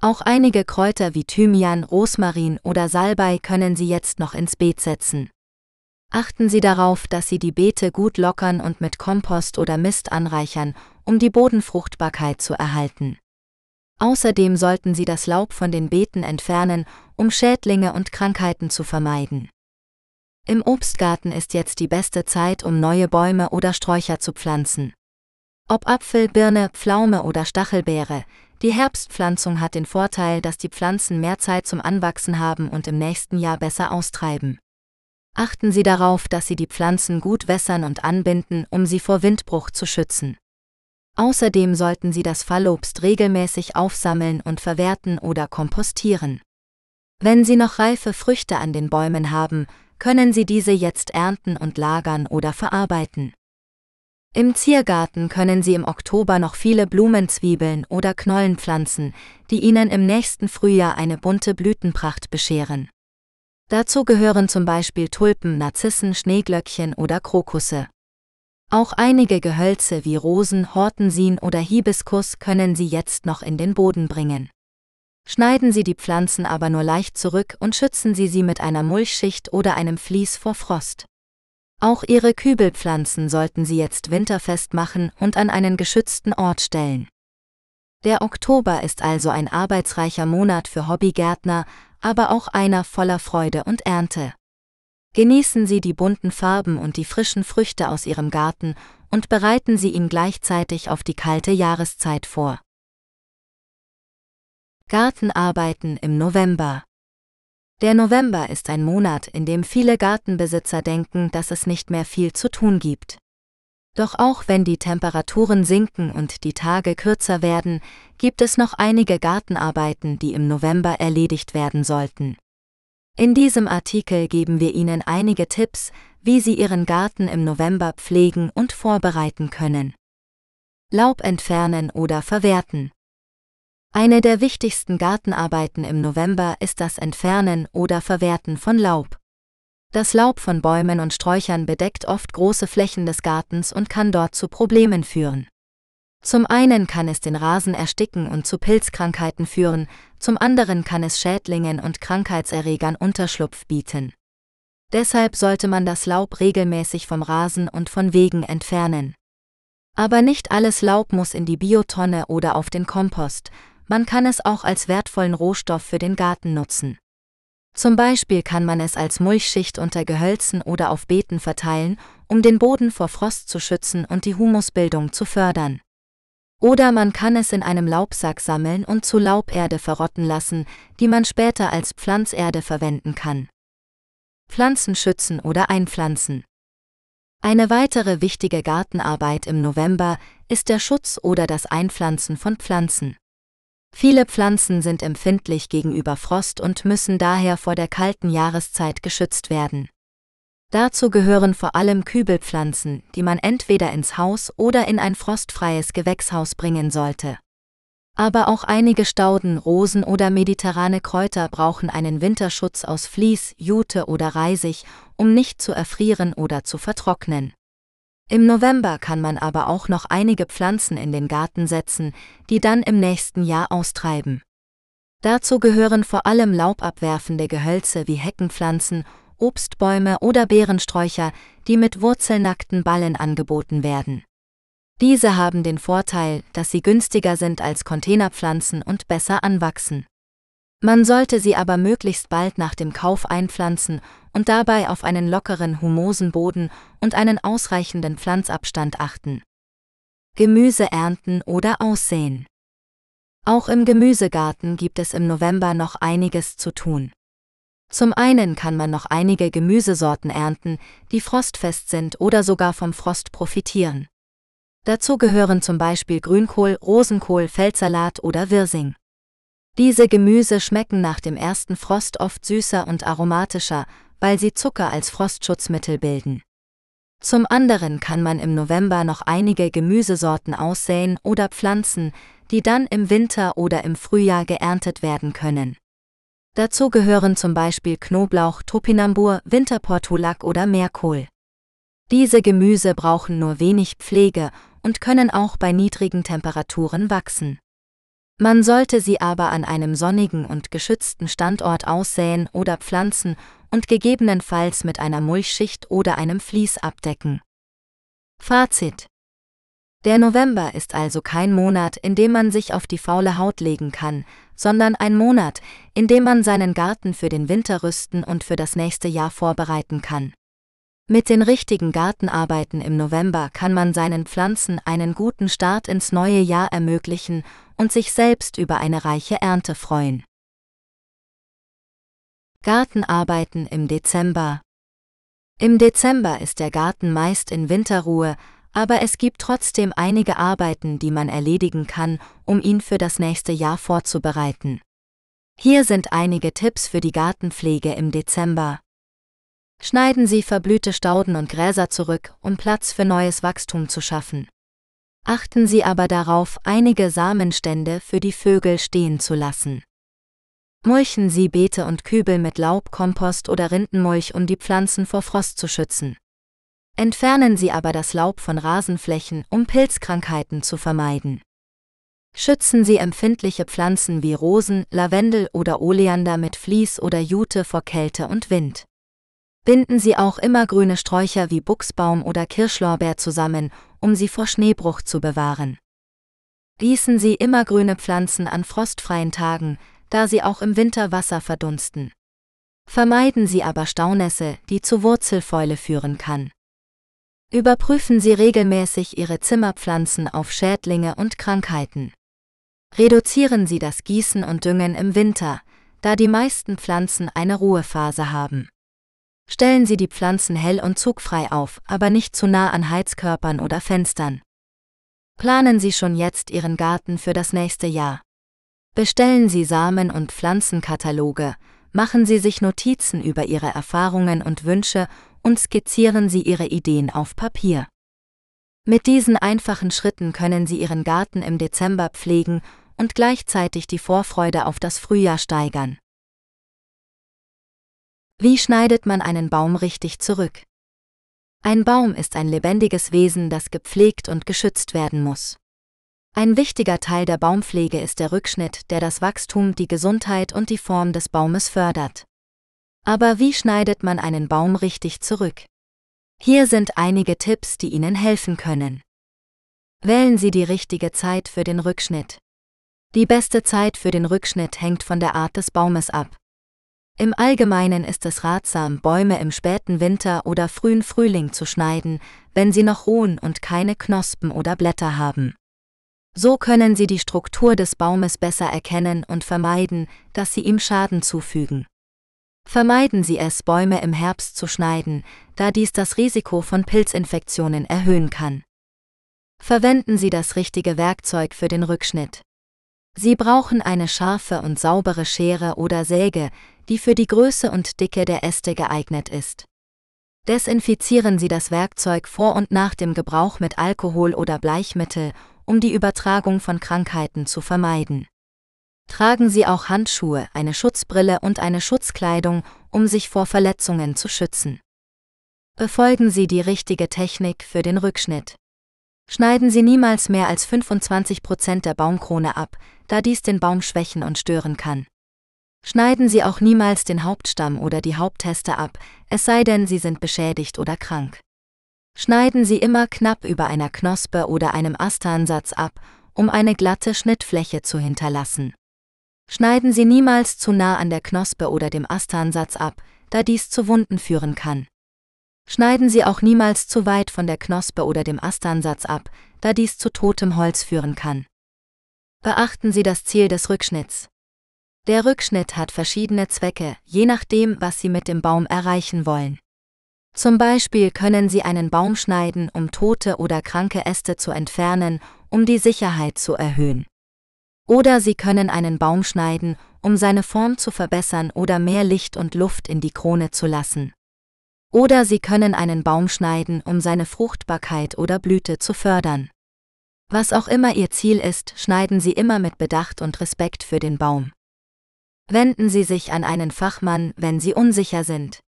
Auch einige Kräuter wie Thymian, Rosmarin oder Salbei können Sie jetzt noch ins Beet setzen. Achten Sie darauf, dass Sie die Beete gut lockern und mit Kompost oder Mist anreichern, um die Bodenfruchtbarkeit zu erhalten. Außerdem sollten Sie das Laub von den Beeten entfernen, um Schädlinge und Krankheiten zu vermeiden. Im Obstgarten ist jetzt die beste Zeit, um neue Bäume oder Sträucher zu pflanzen. Ob Apfel, Birne, Pflaume oder Stachelbeere, die Herbstpflanzung hat den Vorteil, dass die Pflanzen mehr Zeit zum Anwachsen haben und im nächsten Jahr besser austreiben. Achten Sie darauf, dass Sie die Pflanzen gut wässern und anbinden, um sie vor Windbruch zu schützen. Außerdem sollten Sie das Fallobst regelmäßig aufsammeln und verwerten oder kompostieren. Wenn Sie noch reife Früchte an den Bäumen haben, können Sie diese jetzt ernten und lagern oder verarbeiten. Im Ziergarten können Sie im Oktober noch viele Blumenzwiebeln oder Knollen pflanzen, die Ihnen im nächsten Frühjahr eine bunte Blütenpracht bescheren. Dazu gehören zum Beispiel Tulpen, Narzissen, Schneeglöckchen oder Krokusse. Auch einige Gehölze wie Rosen, Hortensin oder Hibiskus können Sie jetzt noch in den Boden bringen. Schneiden Sie die Pflanzen aber nur leicht zurück und schützen Sie sie mit einer Mulchschicht oder einem Vlies vor Frost. Auch Ihre Kübelpflanzen sollten Sie jetzt winterfest machen und an einen geschützten Ort stellen. Der Oktober ist also ein arbeitsreicher Monat für Hobbygärtner, aber auch einer voller Freude und Ernte. Genießen Sie die bunten Farben und die frischen Früchte aus Ihrem Garten und bereiten Sie ihn gleichzeitig auf die kalte Jahreszeit vor. Gartenarbeiten im November der November ist ein Monat, in dem viele Gartenbesitzer denken, dass es nicht mehr viel zu tun gibt. Doch auch wenn die Temperaturen sinken und die Tage kürzer werden, gibt es noch einige Gartenarbeiten, die im November erledigt werden sollten. In diesem Artikel geben wir Ihnen einige Tipps, wie Sie Ihren Garten im November pflegen und vorbereiten können. Laub entfernen oder verwerten. Eine der wichtigsten Gartenarbeiten im November ist das Entfernen oder Verwerten von Laub. Das Laub von Bäumen und Sträuchern bedeckt oft große Flächen des Gartens und kann dort zu Problemen führen. Zum einen kann es den Rasen ersticken und zu Pilzkrankheiten führen, zum anderen kann es Schädlingen und Krankheitserregern Unterschlupf bieten. Deshalb sollte man das Laub regelmäßig vom Rasen und von Wegen entfernen. Aber nicht alles Laub muss in die Biotonne oder auf den Kompost, man kann es auch als wertvollen Rohstoff für den Garten nutzen. Zum Beispiel kann man es als Mulchschicht unter Gehölzen oder auf Beeten verteilen, um den Boden vor Frost zu schützen und die Humusbildung zu fördern. Oder man kann es in einem Laubsack sammeln und zu Lauberde verrotten lassen, die man später als Pflanzerde verwenden kann. Pflanzen schützen oder einpflanzen. Eine weitere wichtige Gartenarbeit im November ist der Schutz oder das Einpflanzen von Pflanzen. Viele Pflanzen sind empfindlich gegenüber Frost und müssen daher vor der kalten Jahreszeit geschützt werden. Dazu gehören vor allem Kübelpflanzen, die man entweder ins Haus oder in ein frostfreies Gewächshaus bringen sollte. Aber auch einige Stauden, Rosen oder mediterrane Kräuter brauchen einen Winterschutz aus Vlies, Jute oder Reisig, um nicht zu erfrieren oder zu vertrocknen. Im November kann man aber auch noch einige Pflanzen in den Garten setzen, die dann im nächsten Jahr austreiben. Dazu gehören vor allem laubabwerfende Gehölze wie Heckenpflanzen, Obstbäume oder Beerensträucher, die mit wurzelnackten Ballen angeboten werden. Diese haben den Vorteil, dass sie günstiger sind als Containerpflanzen und besser anwachsen. Man sollte sie aber möglichst bald nach dem Kauf einpflanzen und dabei auf einen lockeren, humosen Boden und einen ausreichenden Pflanzabstand achten. Gemüse ernten oder aussehen. Auch im Gemüsegarten gibt es im November noch einiges zu tun. Zum einen kann man noch einige Gemüsesorten ernten, die frostfest sind oder sogar vom Frost profitieren. Dazu gehören zum Beispiel Grünkohl, Rosenkohl, Feldsalat oder Wirsing. Diese Gemüse schmecken nach dem ersten Frost oft süßer und aromatischer, weil sie Zucker als Frostschutzmittel bilden. Zum anderen kann man im November noch einige Gemüsesorten aussäen oder pflanzen, die dann im Winter oder im Frühjahr geerntet werden können. Dazu gehören zum Beispiel Knoblauch, Topinambur, Winterportulak oder Meerkohl. Diese Gemüse brauchen nur wenig Pflege und können auch bei niedrigen Temperaturen wachsen. Man sollte sie aber an einem sonnigen und geschützten Standort aussäen oder pflanzen und gegebenenfalls mit einer Mulchschicht oder einem Vlies abdecken. Fazit Der November ist also kein Monat, in dem man sich auf die faule Haut legen kann, sondern ein Monat, in dem man seinen Garten für den Winter rüsten und für das nächste Jahr vorbereiten kann. Mit den richtigen Gartenarbeiten im November kann man seinen Pflanzen einen guten Start ins neue Jahr ermöglichen und sich selbst über eine reiche Ernte freuen. Gartenarbeiten im Dezember Im Dezember ist der Garten meist in Winterruhe, aber es gibt trotzdem einige Arbeiten, die man erledigen kann, um ihn für das nächste Jahr vorzubereiten. Hier sind einige Tipps für die Gartenpflege im Dezember. Schneiden Sie verblühte Stauden und Gräser zurück, um Platz für neues Wachstum zu schaffen. Achten Sie aber darauf, einige Samenstände für die Vögel stehen zu lassen. Mulchen Sie Beete und Kübel mit Laub, Kompost oder Rindenmulch, um die Pflanzen vor Frost zu schützen. Entfernen Sie aber das Laub von Rasenflächen, um Pilzkrankheiten zu vermeiden. Schützen Sie empfindliche Pflanzen wie Rosen, Lavendel oder Oleander mit Vlies oder Jute vor Kälte und Wind. Binden Sie auch immergrüne Sträucher wie Buchsbaum oder Kirschlorbeer zusammen, um sie vor Schneebruch zu bewahren. Gießen Sie immergrüne Pflanzen an frostfreien Tagen, da sie auch im Winter Wasser verdunsten. Vermeiden Sie aber Staunässe, die zu Wurzelfäule führen kann. Überprüfen Sie regelmäßig Ihre Zimmerpflanzen auf Schädlinge und Krankheiten. Reduzieren Sie das Gießen und Düngen im Winter, da die meisten Pflanzen eine Ruhephase haben. Stellen Sie die Pflanzen hell und zugfrei auf, aber nicht zu nah an Heizkörpern oder Fenstern. Planen Sie schon jetzt Ihren Garten für das nächste Jahr. Bestellen Sie Samen- und Pflanzenkataloge, machen Sie sich Notizen über Ihre Erfahrungen und Wünsche und skizzieren Sie Ihre Ideen auf Papier. Mit diesen einfachen Schritten können Sie Ihren Garten im Dezember pflegen und gleichzeitig die Vorfreude auf das Frühjahr steigern. Wie schneidet man einen Baum richtig zurück? Ein Baum ist ein lebendiges Wesen, das gepflegt und geschützt werden muss. Ein wichtiger Teil der Baumpflege ist der Rückschnitt, der das Wachstum, die Gesundheit und die Form des Baumes fördert. Aber wie schneidet man einen Baum richtig zurück? Hier sind einige Tipps, die Ihnen helfen können. Wählen Sie die richtige Zeit für den Rückschnitt. Die beste Zeit für den Rückschnitt hängt von der Art des Baumes ab. Im Allgemeinen ist es ratsam, Bäume im späten Winter oder frühen Frühling zu schneiden, wenn sie noch ruhen und keine Knospen oder Blätter haben. So können Sie die Struktur des Baumes besser erkennen und vermeiden, dass Sie ihm Schaden zufügen. Vermeiden Sie es, Bäume im Herbst zu schneiden, da dies das Risiko von Pilzinfektionen erhöhen kann. Verwenden Sie das richtige Werkzeug für den Rückschnitt. Sie brauchen eine scharfe und saubere Schere oder Säge, die für die Größe und Dicke der Äste geeignet ist. Desinfizieren Sie das Werkzeug vor und nach dem Gebrauch mit Alkohol oder Bleichmittel, um die Übertragung von Krankheiten zu vermeiden. Tragen Sie auch Handschuhe, eine Schutzbrille und eine Schutzkleidung, um sich vor Verletzungen zu schützen. Befolgen Sie die richtige Technik für den Rückschnitt. Schneiden Sie niemals mehr als 25% der Baumkrone ab, da dies den Baum schwächen und stören kann. Schneiden Sie auch niemals den Hauptstamm oder die Haupttäste ab, es sei denn, sie sind beschädigt oder krank. Schneiden Sie immer knapp über einer Knospe oder einem Astansatz ab, um eine glatte Schnittfläche zu hinterlassen. Schneiden Sie niemals zu nah an der Knospe oder dem Astansatz ab, da dies zu Wunden führen kann. Schneiden Sie auch niemals zu weit von der Knospe oder dem Astansatz ab, da dies zu totem Holz führen kann. Beachten Sie das Ziel des Rückschnitts. Der Rückschnitt hat verschiedene Zwecke, je nachdem, was Sie mit dem Baum erreichen wollen. Zum Beispiel können Sie einen Baum schneiden, um tote oder kranke Äste zu entfernen, um die Sicherheit zu erhöhen. Oder Sie können einen Baum schneiden, um seine Form zu verbessern oder mehr Licht und Luft in die Krone zu lassen. Oder Sie können einen Baum schneiden, um seine Fruchtbarkeit oder Blüte zu fördern. Was auch immer Ihr Ziel ist, schneiden Sie immer mit Bedacht und Respekt für den Baum. Wenden Sie sich an einen Fachmann, wenn Sie unsicher sind.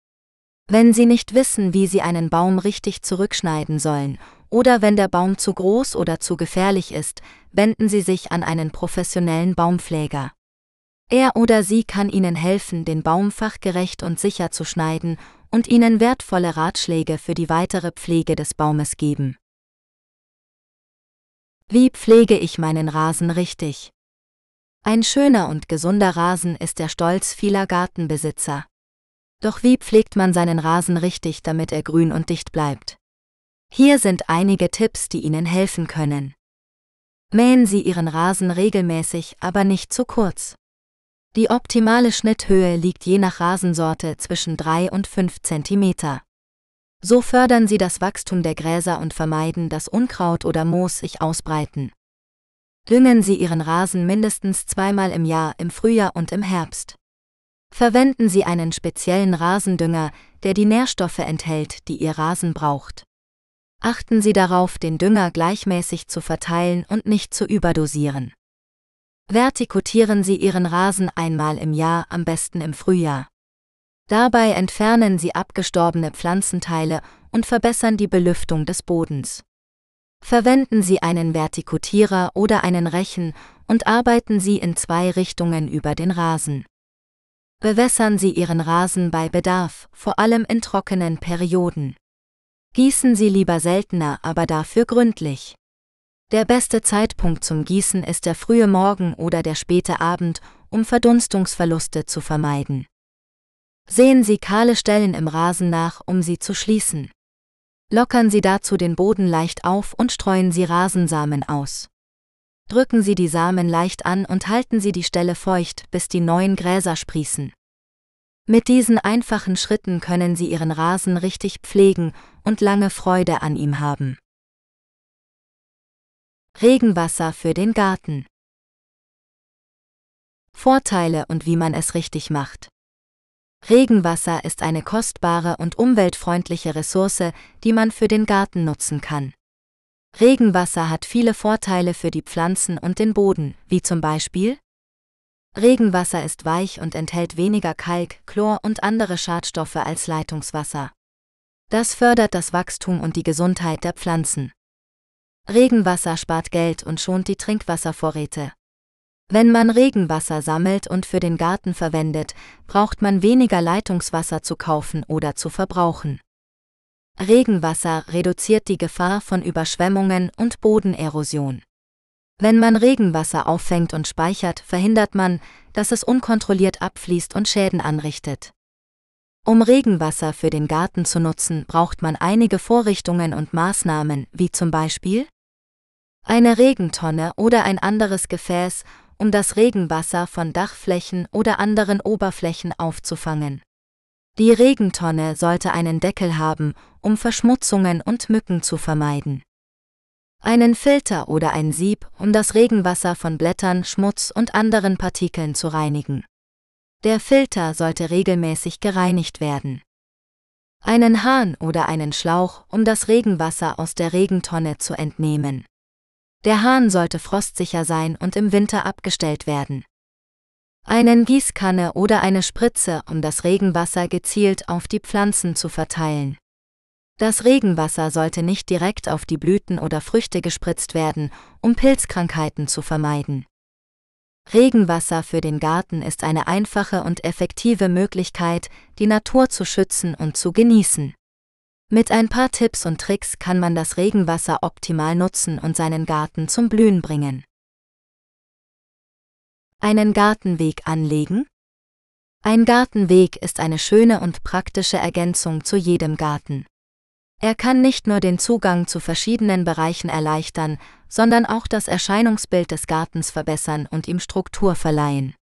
Wenn Sie nicht wissen, wie Sie einen Baum richtig zurückschneiden sollen, oder wenn der Baum zu groß oder zu gefährlich ist, wenden Sie sich an einen professionellen Baumpfleger. Er oder sie kann Ihnen helfen, den Baum fachgerecht und sicher zu schneiden und Ihnen wertvolle Ratschläge für die weitere Pflege des Baumes geben. Wie pflege ich meinen Rasen richtig? Ein schöner und gesunder Rasen ist der Stolz vieler Gartenbesitzer. Doch wie pflegt man seinen Rasen richtig, damit er grün und dicht bleibt? Hier sind einige Tipps, die Ihnen helfen können. Mähen Sie Ihren Rasen regelmäßig, aber nicht zu kurz. Die optimale Schnitthöhe liegt je nach Rasensorte zwischen 3 und 5 cm. So fördern Sie das Wachstum der Gräser und vermeiden, dass Unkraut oder Moos sich ausbreiten. Düngen Sie Ihren Rasen mindestens zweimal im Jahr im Frühjahr und im Herbst. Verwenden Sie einen speziellen Rasendünger, der die Nährstoffe enthält, die Ihr Rasen braucht. Achten Sie darauf, den Dünger gleichmäßig zu verteilen und nicht zu überdosieren. Vertikutieren Sie Ihren Rasen einmal im Jahr, am besten im Frühjahr. Dabei entfernen Sie abgestorbene Pflanzenteile und verbessern die Belüftung des Bodens. Verwenden Sie einen Vertikutierer oder einen Rechen und arbeiten Sie in zwei Richtungen über den Rasen. Bewässern Sie Ihren Rasen bei Bedarf, vor allem in trockenen Perioden. Gießen Sie lieber seltener, aber dafür gründlich. Der beste Zeitpunkt zum Gießen ist der frühe Morgen oder der späte Abend, um Verdunstungsverluste zu vermeiden. Sehen Sie kahle Stellen im Rasen nach, um sie zu schließen. Lockern Sie dazu den Boden leicht auf und streuen Sie Rasensamen aus. Drücken Sie die Samen leicht an und halten Sie die Stelle feucht, bis die neuen Gräser sprießen. Mit diesen einfachen Schritten können Sie Ihren Rasen richtig pflegen und lange Freude an ihm haben. Regenwasser für den Garten. Vorteile und wie man es richtig macht. Regenwasser ist eine kostbare und umweltfreundliche Ressource, die man für den Garten nutzen kann. Regenwasser hat viele Vorteile für die Pflanzen und den Boden, wie zum Beispiel Regenwasser ist weich und enthält weniger Kalk, Chlor und andere Schadstoffe als Leitungswasser. Das fördert das Wachstum und die Gesundheit der Pflanzen. Regenwasser spart Geld und schont die Trinkwasservorräte. Wenn man Regenwasser sammelt und für den Garten verwendet, braucht man weniger Leitungswasser zu kaufen oder zu verbrauchen. Regenwasser reduziert die Gefahr von Überschwemmungen und Bodenerosion. Wenn man Regenwasser auffängt und speichert, verhindert man, dass es unkontrolliert abfließt und Schäden anrichtet. Um Regenwasser für den Garten zu nutzen, braucht man einige Vorrichtungen und Maßnahmen, wie zum Beispiel eine Regentonne oder ein anderes Gefäß, um das Regenwasser von Dachflächen oder anderen Oberflächen aufzufangen. Die Regentonne sollte einen Deckel haben, um Verschmutzungen und Mücken zu vermeiden einen Filter oder ein Sieb, um das Regenwasser von Blättern, Schmutz und anderen Partikeln zu reinigen. Der Filter sollte regelmäßig gereinigt werden. Einen Hahn oder einen Schlauch, um das Regenwasser aus der Regentonne zu entnehmen. Der Hahn sollte frostsicher sein und im Winter abgestellt werden. Einen Gießkanne oder eine Spritze, um das Regenwasser gezielt auf die Pflanzen zu verteilen. Das Regenwasser sollte nicht direkt auf die Blüten oder Früchte gespritzt werden, um Pilzkrankheiten zu vermeiden. Regenwasser für den Garten ist eine einfache und effektive Möglichkeit, die Natur zu schützen und zu genießen. Mit ein paar Tipps und Tricks kann man das Regenwasser optimal nutzen und seinen Garten zum Blühen bringen. Einen Gartenweg anlegen? Ein Gartenweg ist eine schöne und praktische Ergänzung zu jedem Garten. Er kann nicht nur den Zugang zu verschiedenen Bereichen erleichtern, sondern auch das Erscheinungsbild des Gartens verbessern und ihm Struktur verleihen.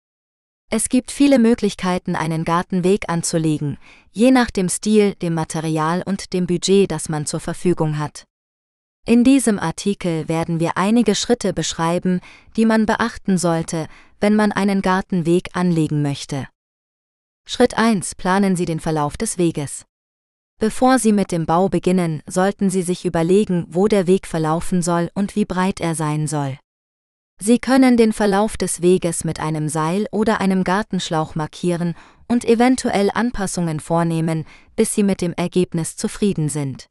Es gibt viele Möglichkeiten, einen Gartenweg anzulegen, je nach dem Stil, dem Material und dem Budget, das man zur Verfügung hat. In diesem Artikel werden wir einige Schritte beschreiben, die man beachten sollte, wenn man einen Gartenweg anlegen möchte. Schritt 1. Planen Sie den Verlauf des Weges. Bevor Sie mit dem Bau beginnen, sollten Sie sich überlegen, wo der Weg verlaufen soll und wie breit er sein soll. Sie können den Verlauf des Weges mit einem Seil oder einem Gartenschlauch markieren und eventuell Anpassungen vornehmen, bis Sie mit dem Ergebnis zufrieden sind.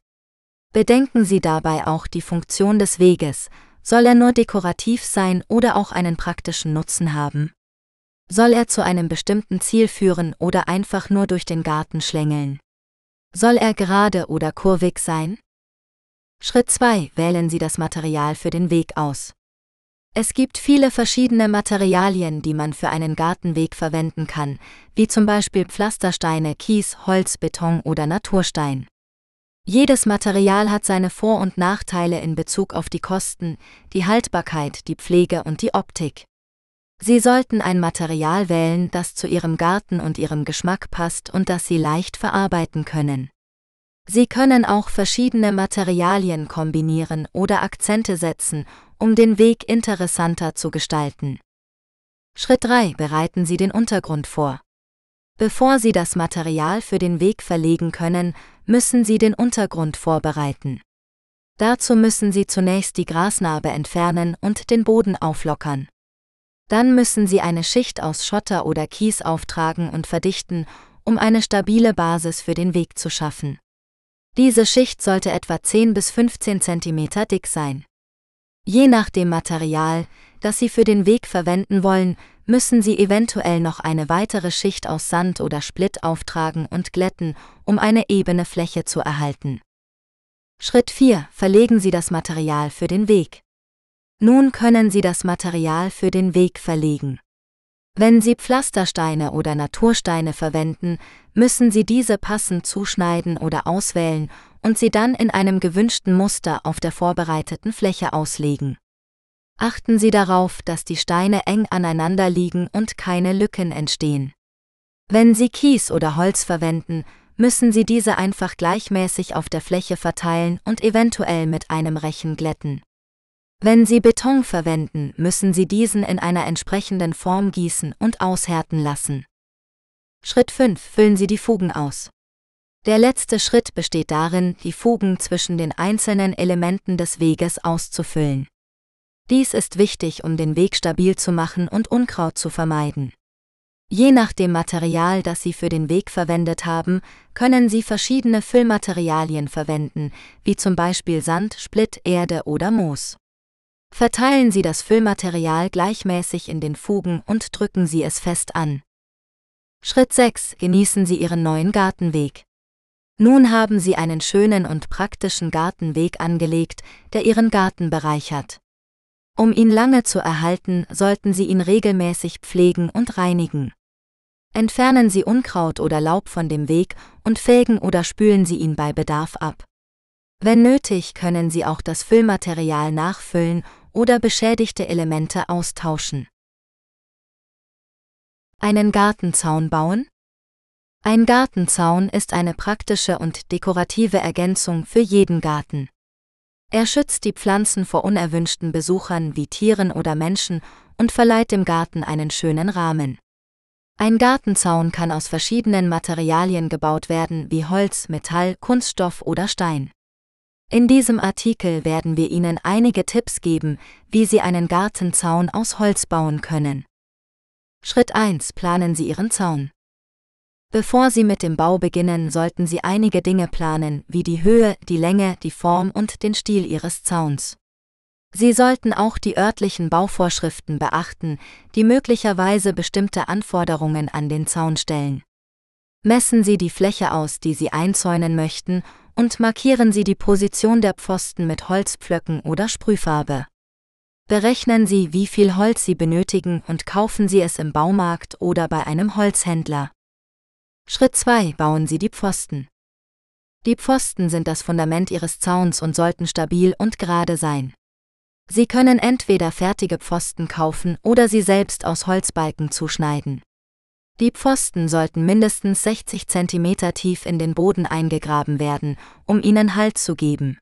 Bedenken Sie dabei auch die Funktion des Weges, soll er nur dekorativ sein oder auch einen praktischen Nutzen haben? Soll er zu einem bestimmten Ziel führen oder einfach nur durch den Garten schlängeln? Soll er gerade oder kurvig sein? Schritt 2. Wählen Sie das Material für den Weg aus. Es gibt viele verschiedene Materialien, die man für einen Gartenweg verwenden kann, wie zum Beispiel Pflastersteine, Kies, Holz, Beton oder Naturstein. Jedes Material hat seine Vor- und Nachteile in Bezug auf die Kosten, die Haltbarkeit, die Pflege und die Optik. Sie sollten ein Material wählen, das zu Ihrem Garten und Ihrem Geschmack passt und das Sie leicht verarbeiten können. Sie können auch verschiedene Materialien kombinieren oder Akzente setzen, um den Weg interessanter zu gestalten. Schritt 3. Bereiten Sie den Untergrund vor. Bevor Sie das Material für den Weg verlegen können, müssen Sie den Untergrund vorbereiten. Dazu müssen Sie zunächst die Grasnarbe entfernen und den Boden auflockern. Dann müssen Sie eine Schicht aus Schotter oder Kies auftragen und verdichten, um eine stabile Basis für den Weg zu schaffen. Diese Schicht sollte etwa 10 bis 15 cm dick sein. Je nach dem Material, das Sie für den Weg verwenden wollen, müssen Sie eventuell noch eine weitere Schicht aus Sand oder Splitt auftragen und glätten, um eine ebene Fläche zu erhalten. Schritt 4. Verlegen Sie das Material für den Weg. Nun können Sie das Material für den Weg verlegen. Wenn Sie Pflastersteine oder Natursteine verwenden, müssen Sie diese passend zuschneiden oder auswählen und sie dann in einem gewünschten Muster auf der vorbereiteten Fläche auslegen. Achten Sie darauf, dass die Steine eng aneinander liegen und keine Lücken entstehen. Wenn Sie Kies oder Holz verwenden, müssen Sie diese einfach gleichmäßig auf der Fläche verteilen und eventuell mit einem Rechen glätten. Wenn Sie Beton verwenden, müssen Sie diesen in einer entsprechenden Form gießen und aushärten lassen. Schritt 5. Füllen Sie die Fugen aus. Der letzte Schritt besteht darin, die Fugen zwischen den einzelnen Elementen des Weges auszufüllen. Dies ist wichtig, um den Weg stabil zu machen und Unkraut zu vermeiden. Je nach dem Material, das Sie für den Weg verwendet haben, können Sie verschiedene Füllmaterialien verwenden, wie zum Beispiel Sand, Splitt, Erde oder Moos. Verteilen Sie das Füllmaterial gleichmäßig in den Fugen und drücken Sie es fest an. Schritt 6. Genießen Sie Ihren neuen Gartenweg. Nun haben Sie einen schönen und praktischen Gartenweg angelegt, der Ihren Garten bereichert. Um ihn lange zu erhalten, sollten Sie ihn regelmäßig pflegen und reinigen. Entfernen Sie Unkraut oder Laub von dem Weg und fegen oder spülen Sie ihn bei Bedarf ab. Wenn nötig, können Sie auch das Füllmaterial nachfüllen oder beschädigte Elemente austauschen. Einen Gartenzaun bauen? Ein Gartenzaun ist eine praktische und dekorative Ergänzung für jeden Garten. Er schützt die Pflanzen vor unerwünschten Besuchern wie Tieren oder Menschen und verleiht dem Garten einen schönen Rahmen. Ein Gartenzaun kann aus verschiedenen Materialien gebaut werden, wie Holz, Metall, Kunststoff oder Stein. In diesem Artikel werden wir Ihnen einige Tipps geben, wie Sie einen Gartenzaun aus Holz bauen können. Schritt 1. Planen Sie Ihren Zaun. Bevor Sie mit dem Bau beginnen, sollten Sie einige Dinge planen, wie die Höhe, die Länge, die Form und den Stil Ihres Zauns. Sie sollten auch die örtlichen Bauvorschriften beachten, die möglicherweise bestimmte Anforderungen an den Zaun stellen. Messen Sie die Fläche aus, die Sie einzäunen möchten, und markieren Sie die Position der Pfosten mit Holzpflöcken oder Sprühfarbe. Berechnen Sie, wie viel Holz Sie benötigen und kaufen Sie es im Baumarkt oder bei einem Holzhändler. Schritt 2. Bauen Sie die Pfosten. Die Pfosten sind das Fundament Ihres Zauns und sollten stabil und gerade sein. Sie können entweder fertige Pfosten kaufen oder sie selbst aus Holzbalken zuschneiden. Die Pfosten sollten mindestens 60 cm tief in den Boden eingegraben werden, um ihnen Halt zu geben.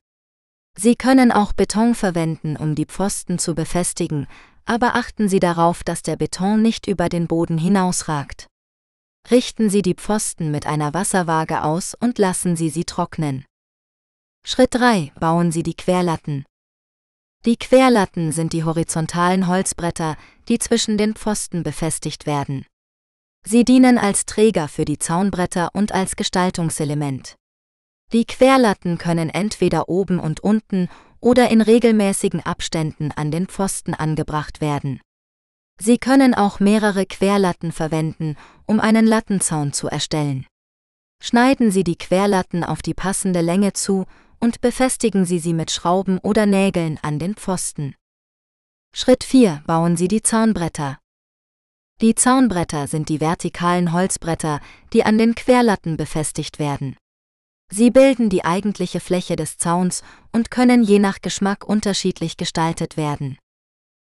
Sie können auch Beton verwenden, um die Pfosten zu befestigen, aber achten Sie darauf, dass der Beton nicht über den Boden hinausragt. Richten Sie die Pfosten mit einer Wasserwaage aus und lassen Sie sie trocknen. Schritt 3. Bauen Sie die Querlatten. Die Querlatten sind die horizontalen Holzbretter, die zwischen den Pfosten befestigt werden. Sie dienen als Träger für die Zaunbretter und als Gestaltungselement. Die Querlatten können entweder oben und unten oder in regelmäßigen Abständen an den Pfosten angebracht werden. Sie können auch mehrere Querlatten verwenden, um einen Lattenzaun zu erstellen. Schneiden Sie die Querlatten auf die passende Länge zu und befestigen Sie sie mit Schrauben oder Nägeln an den Pfosten. Schritt 4. Bauen Sie die Zaunbretter. Die Zaunbretter sind die vertikalen Holzbretter, die an den Querlatten befestigt werden. Sie bilden die eigentliche Fläche des Zauns und können je nach Geschmack unterschiedlich gestaltet werden.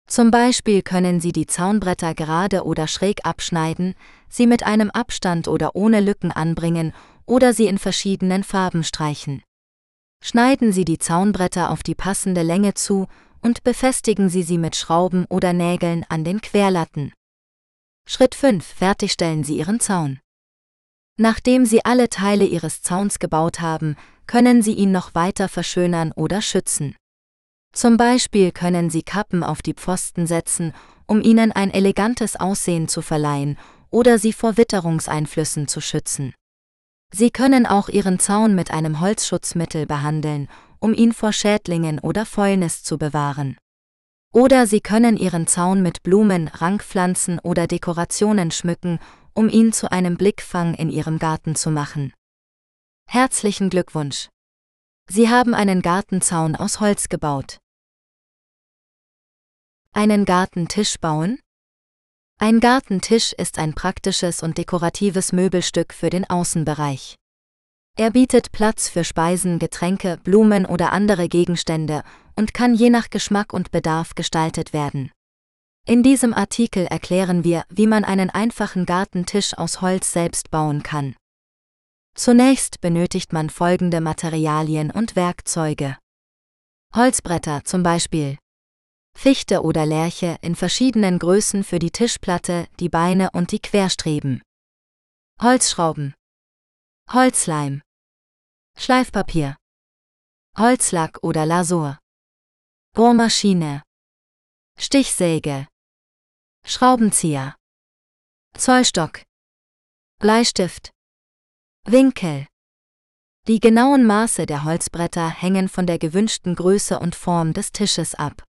Zum Beispiel können Sie die Zaunbretter gerade oder schräg abschneiden, sie mit einem Abstand oder ohne Lücken anbringen oder sie in verschiedenen Farben streichen. Schneiden Sie die Zaunbretter auf die passende Länge zu und befestigen Sie sie mit Schrauben oder Nägeln an den Querlatten. Schritt 5. Fertigstellen Sie Ihren Zaun. Nachdem Sie alle Teile Ihres Zauns gebaut haben, können Sie ihn noch weiter verschönern oder schützen. Zum Beispiel können Sie Kappen auf die Pfosten setzen, um ihnen ein elegantes Aussehen zu verleihen oder sie vor Witterungseinflüssen zu schützen. Sie können auch Ihren Zaun mit einem Holzschutzmittel behandeln, um ihn vor Schädlingen oder Fäulnis zu bewahren. Oder Sie können Ihren Zaun mit Blumen, Rankpflanzen oder Dekorationen schmücken, um ihn zu einem Blickfang in Ihrem Garten zu machen. Herzlichen Glückwunsch! Sie haben einen Gartenzaun aus Holz gebaut. Einen Gartentisch bauen? Ein Gartentisch ist ein praktisches und dekoratives Möbelstück für den Außenbereich. Er bietet Platz für Speisen, Getränke, Blumen oder andere Gegenstände und kann je nach Geschmack und Bedarf gestaltet werden. In diesem Artikel erklären wir, wie man einen einfachen Gartentisch aus Holz selbst bauen kann. Zunächst benötigt man folgende Materialien und Werkzeuge. Holzbretter zum Beispiel, Fichte oder Lärche in verschiedenen Größen für die Tischplatte, die Beine und die Querstreben. Holzschrauben. Holzleim. Schleifpapier. Holzlack oder Lasur. Bohrmaschine. Stichsäge. Schraubenzieher. Zollstock. Bleistift. Winkel. Die genauen Maße der Holzbretter hängen von der gewünschten Größe und Form des Tisches ab.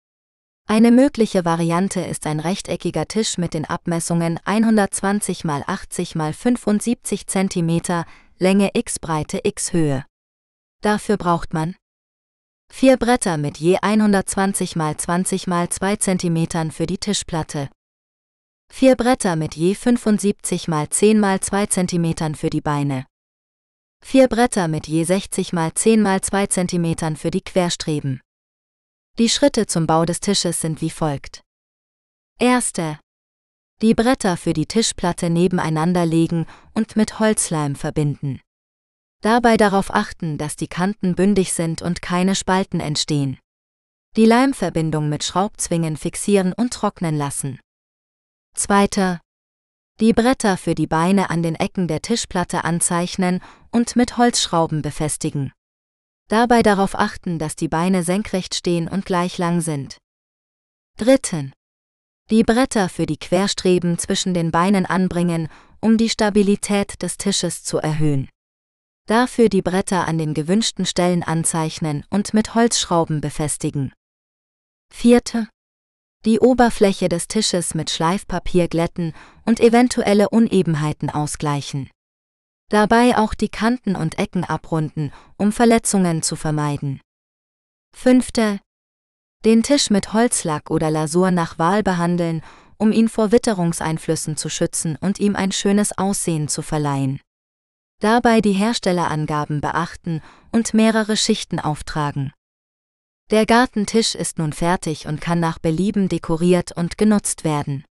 Eine mögliche Variante ist ein rechteckiger Tisch mit den Abmessungen 120 x 80 x 75 cm, Länge x Breite x Höhe. Dafür braucht man vier Bretter mit je 120 x 20 x 2 cm für die Tischplatte, vier Bretter mit je 75 x 10 x 2 cm für die Beine, vier Bretter mit je 60 x 10 x 2 cm für die Querstreben. Die Schritte zum Bau des Tisches sind wie folgt. Erste. Die Bretter für die Tischplatte nebeneinander legen und mit Holzleim verbinden. Dabei darauf achten, dass die Kanten bündig sind und keine Spalten entstehen. Die Leimverbindung mit Schraubzwingen fixieren und trocknen lassen. Zweiter. Die Bretter für die Beine an den Ecken der Tischplatte anzeichnen und mit Holzschrauben befestigen. Dabei darauf achten, dass die Beine senkrecht stehen und gleich lang sind. Dritten. Die Bretter für die Querstreben zwischen den Beinen anbringen, um die Stabilität des Tisches zu erhöhen. Dafür die Bretter an den gewünschten Stellen anzeichnen und mit Holzschrauben befestigen. Vierte. Die Oberfläche des Tisches mit Schleifpapier glätten und eventuelle Unebenheiten ausgleichen. Dabei auch die Kanten und Ecken abrunden, um Verletzungen zu vermeiden. Fünfte. Den Tisch mit Holzlack oder Lasur nach Wahl behandeln, um ihn vor Witterungseinflüssen zu schützen und ihm ein schönes Aussehen zu verleihen. Dabei die Herstellerangaben beachten und mehrere Schichten auftragen. Der Gartentisch ist nun fertig und kann nach Belieben dekoriert und genutzt werden.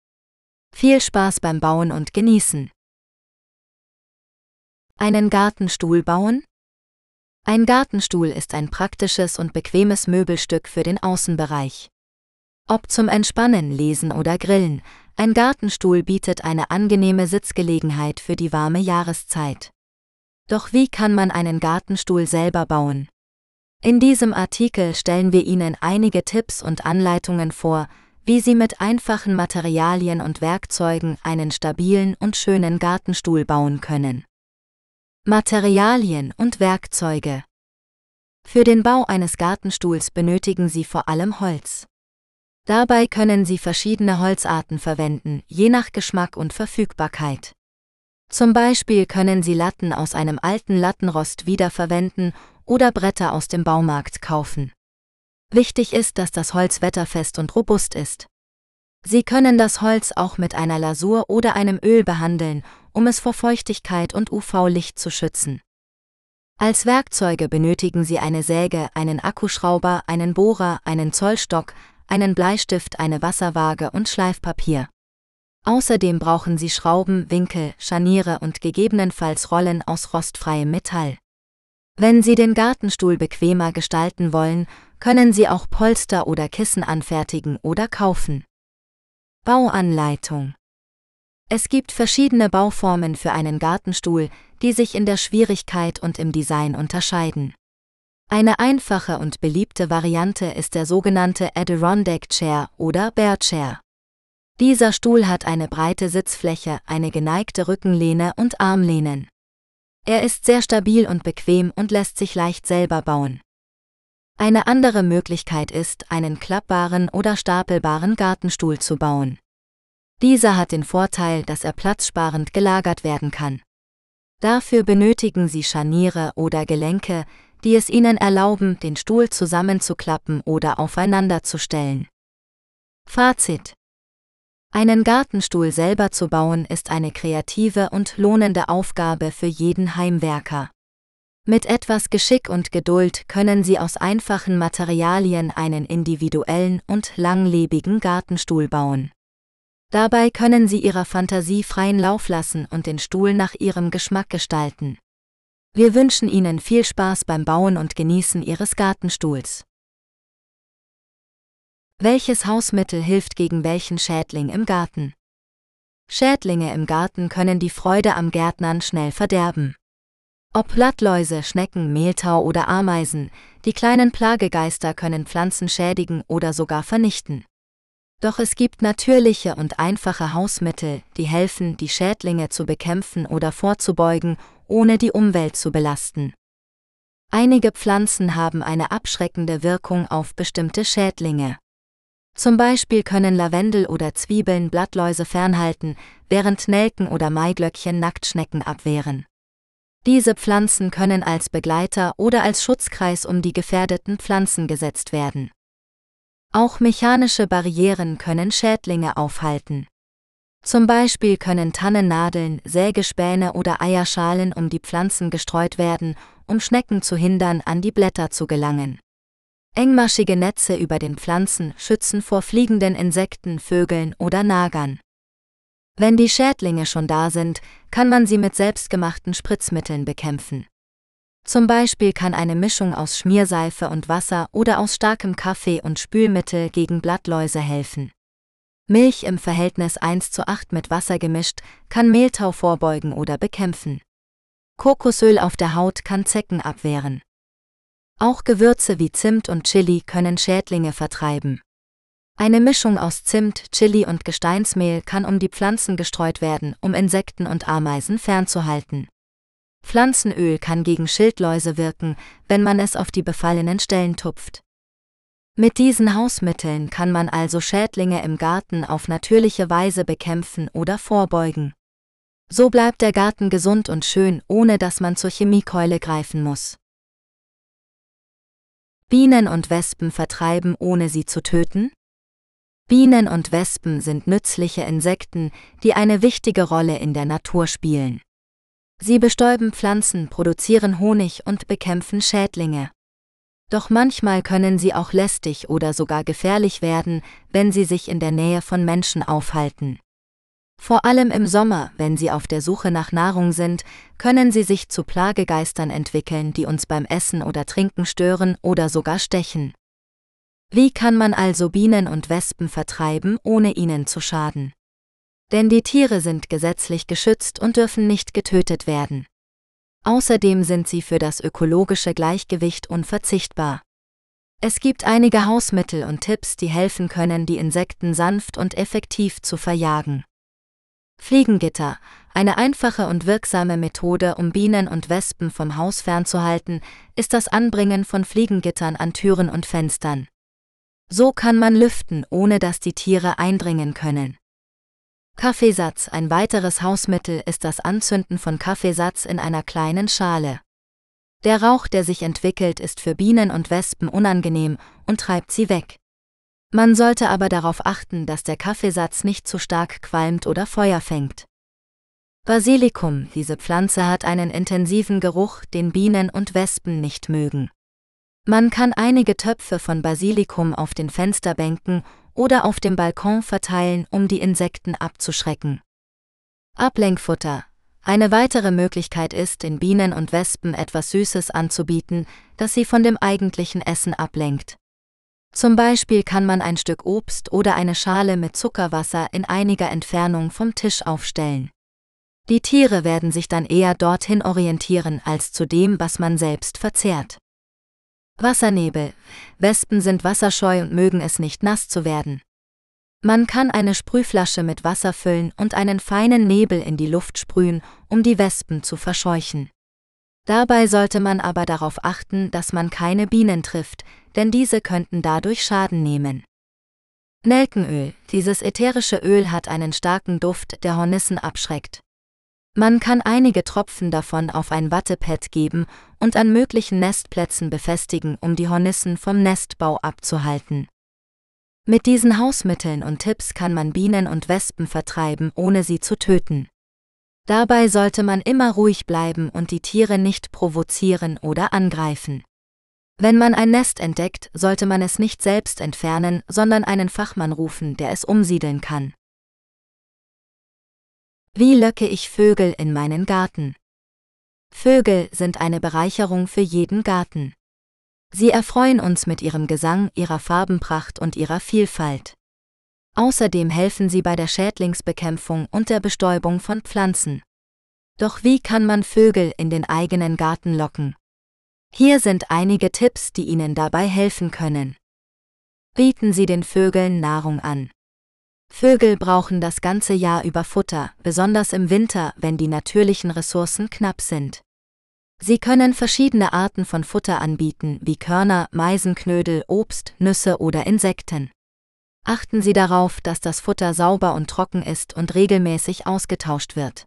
Viel Spaß beim Bauen und Genießen! Einen Gartenstuhl bauen? Ein Gartenstuhl ist ein praktisches und bequemes Möbelstück für den Außenbereich. Ob zum Entspannen, Lesen oder Grillen, ein Gartenstuhl bietet eine angenehme Sitzgelegenheit für die warme Jahreszeit. Doch wie kann man einen Gartenstuhl selber bauen? In diesem Artikel stellen wir Ihnen einige Tipps und Anleitungen vor, wie Sie mit einfachen Materialien und Werkzeugen einen stabilen und schönen Gartenstuhl bauen können. Materialien und Werkzeuge. Für den Bau eines Gartenstuhls benötigen Sie vor allem Holz. Dabei können Sie verschiedene Holzarten verwenden, je nach Geschmack und Verfügbarkeit. Zum Beispiel können Sie Latten aus einem alten Lattenrost wiederverwenden oder Bretter aus dem Baumarkt kaufen. Wichtig ist, dass das Holz wetterfest und robust ist. Sie können das Holz auch mit einer Lasur oder einem Öl behandeln, um es vor Feuchtigkeit und UV-Licht zu schützen. Als Werkzeuge benötigen Sie eine Säge, einen Akkuschrauber, einen Bohrer, einen Zollstock, einen Bleistift, eine Wasserwaage und Schleifpapier. Außerdem brauchen Sie Schrauben, Winkel, Scharniere und gegebenenfalls Rollen aus rostfreiem Metall. Wenn Sie den Gartenstuhl bequemer gestalten wollen, können Sie auch Polster oder Kissen anfertigen oder kaufen. Bauanleitung Es gibt verschiedene Bauformen für einen Gartenstuhl, die sich in der Schwierigkeit und im Design unterscheiden. Eine einfache und beliebte Variante ist der sogenannte Adirondack Chair oder Bear Chair. Dieser Stuhl hat eine breite Sitzfläche, eine geneigte Rückenlehne und Armlehnen. Er ist sehr stabil und bequem und lässt sich leicht selber bauen. Eine andere Möglichkeit ist, einen klappbaren oder stapelbaren Gartenstuhl zu bauen. Dieser hat den Vorteil, dass er platzsparend gelagert werden kann. Dafür benötigen Sie Scharniere oder Gelenke, die es Ihnen erlauben, den Stuhl zusammenzuklappen oder aufeinander zu stellen. Fazit einen Gartenstuhl selber zu bauen ist eine kreative und lohnende Aufgabe für jeden Heimwerker. Mit etwas Geschick und Geduld können Sie aus einfachen Materialien einen individuellen und langlebigen Gartenstuhl bauen. Dabei können Sie Ihrer Fantasie freien Lauf lassen und den Stuhl nach Ihrem Geschmack gestalten. Wir wünschen Ihnen viel Spaß beim Bauen und Genießen Ihres Gartenstuhls. Welches Hausmittel hilft gegen welchen Schädling im Garten? Schädlinge im Garten können die Freude am Gärtnern schnell verderben. Ob Blattläuse, Schnecken, Mehltau oder Ameisen, die kleinen Plagegeister können Pflanzen schädigen oder sogar vernichten. Doch es gibt natürliche und einfache Hausmittel, die helfen, die Schädlinge zu bekämpfen oder vorzubeugen, ohne die Umwelt zu belasten. Einige Pflanzen haben eine abschreckende Wirkung auf bestimmte Schädlinge. Zum Beispiel können Lavendel oder Zwiebeln Blattläuse fernhalten, während Nelken oder Maiglöckchen Nacktschnecken abwehren. Diese Pflanzen können als Begleiter oder als Schutzkreis um die gefährdeten Pflanzen gesetzt werden. Auch mechanische Barrieren können Schädlinge aufhalten. Zum Beispiel können Tannennadeln, Sägespäne oder Eierschalen um die Pflanzen gestreut werden, um Schnecken zu hindern, an die Blätter zu gelangen. Engmaschige Netze über den Pflanzen schützen vor fliegenden Insekten, Vögeln oder Nagern. Wenn die Schädlinge schon da sind, kann man sie mit selbstgemachten Spritzmitteln bekämpfen. Zum Beispiel kann eine Mischung aus Schmierseife und Wasser oder aus starkem Kaffee und Spülmittel gegen Blattläuse helfen. Milch im Verhältnis 1 zu 8 mit Wasser gemischt kann Mehltau vorbeugen oder bekämpfen. Kokosöl auf der Haut kann Zecken abwehren. Auch Gewürze wie Zimt und Chili können Schädlinge vertreiben. Eine Mischung aus Zimt, Chili und Gesteinsmehl kann um die Pflanzen gestreut werden, um Insekten und Ameisen fernzuhalten. Pflanzenöl kann gegen Schildläuse wirken, wenn man es auf die befallenen Stellen tupft. Mit diesen Hausmitteln kann man also Schädlinge im Garten auf natürliche Weise bekämpfen oder vorbeugen. So bleibt der Garten gesund und schön, ohne dass man zur Chemiekeule greifen muss. Bienen und Wespen vertreiben, ohne sie zu töten? Bienen und Wespen sind nützliche Insekten, die eine wichtige Rolle in der Natur spielen. Sie bestäuben Pflanzen, produzieren Honig und bekämpfen Schädlinge. Doch manchmal können sie auch lästig oder sogar gefährlich werden, wenn sie sich in der Nähe von Menschen aufhalten. Vor allem im Sommer, wenn sie auf der Suche nach Nahrung sind, können sie sich zu Plagegeistern entwickeln, die uns beim Essen oder Trinken stören oder sogar stechen. Wie kann man also Bienen und Wespen vertreiben, ohne ihnen zu schaden? Denn die Tiere sind gesetzlich geschützt und dürfen nicht getötet werden. Außerdem sind sie für das ökologische Gleichgewicht unverzichtbar. Es gibt einige Hausmittel und Tipps, die helfen können, die Insekten sanft und effektiv zu verjagen. Fliegengitter, eine einfache und wirksame Methode, um Bienen und Wespen vom Haus fernzuhalten, ist das Anbringen von Fliegengittern an Türen und Fenstern. So kann man lüften, ohne dass die Tiere eindringen können. Kaffeesatz, ein weiteres Hausmittel, ist das Anzünden von Kaffeesatz in einer kleinen Schale. Der Rauch, der sich entwickelt, ist für Bienen und Wespen unangenehm und treibt sie weg. Man sollte aber darauf achten, dass der Kaffeesatz nicht zu stark qualmt oder Feuer fängt. Basilikum, diese Pflanze hat einen intensiven Geruch, den Bienen und Wespen nicht mögen. Man kann einige Töpfe von Basilikum auf den Fensterbänken oder auf dem Balkon verteilen, um die Insekten abzuschrecken. Ablenkfutter. Eine weitere Möglichkeit ist, den Bienen und Wespen etwas Süßes anzubieten, das sie von dem eigentlichen Essen ablenkt. Zum Beispiel kann man ein Stück Obst oder eine Schale mit Zuckerwasser in einiger Entfernung vom Tisch aufstellen. Die Tiere werden sich dann eher dorthin orientieren als zu dem, was man selbst verzehrt. Wassernebel. Wespen sind wasserscheu und mögen es nicht nass zu werden. Man kann eine Sprühflasche mit Wasser füllen und einen feinen Nebel in die Luft sprühen, um die Wespen zu verscheuchen. Dabei sollte man aber darauf achten, dass man keine Bienen trifft, denn diese könnten dadurch Schaden nehmen. Nelkenöl. Dieses ätherische Öl hat einen starken Duft, der Hornissen abschreckt. Man kann einige Tropfen davon auf ein Wattepad geben und an möglichen Nestplätzen befestigen, um die Hornissen vom Nestbau abzuhalten. Mit diesen Hausmitteln und Tipps kann man Bienen und Wespen vertreiben, ohne sie zu töten. Dabei sollte man immer ruhig bleiben und die Tiere nicht provozieren oder angreifen. Wenn man ein Nest entdeckt, sollte man es nicht selbst entfernen, sondern einen Fachmann rufen, der es umsiedeln kann. Wie löcke ich Vögel in meinen Garten? Vögel sind eine Bereicherung für jeden Garten. Sie erfreuen uns mit ihrem Gesang, ihrer Farbenpracht und ihrer Vielfalt. Außerdem helfen sie bei der Schädlingsbekämpfung und der Bestäubung von Pflanzen. Doch wie kann man Vögel in den eigenen Garten locken? Hier sind einige Tipps, die Ihnen dabei helfen können. Bieten Sie den Vögeln Nahrung an. Vögel brauchen das ganze Jahr über Futter, besonders im Winter, wenn die natürlichen Ressourcen knapp sind. Sie können verschiedene Arten von Futter anbieten, wie Körner, Meisenknödel, Obst, Nüsse oder Insekten. Achten Sie darauf, dass das Futter sauber und trocken ist und regelmäßig ausgetauscht wird.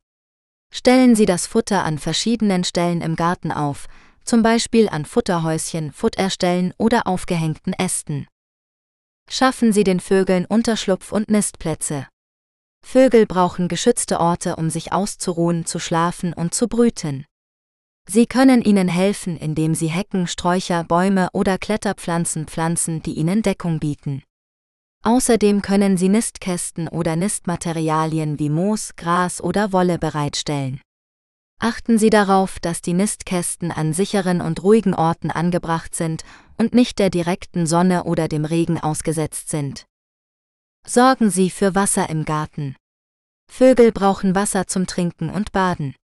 Stellen Sie das Futter an verschiedenen Stellen im Garten auf, zum Beispiel an Futterhäuschen, Futterstellen oder aufgehängten Ästen. Schaffen Sie den Vögeln Unterschlupf und Nistplätze. Vögel brauchen geschützte Orte, um sich auszuruhen, zu schlafen und zu brüten. Sie können ihnen helfen, indem sie Hecken, Sträucher, Bäume oder Kletterpflanzen pflanzen, die ihnen Deckung bieten. Außerdem können sie Nistkästen oder Nistmaterialien wie Moos, Gras oder Wolle bereitstellen. Achten Sie darauf, dass die Nistkästen an sicheren und ruhigen Orten angebracht sind und nicht der direkten Sonne oder dem Regen ausgesetzt sind. Sorgen Sie für Wasser im Garten. Vögel brauchen Wasser zum Trinken und Baden.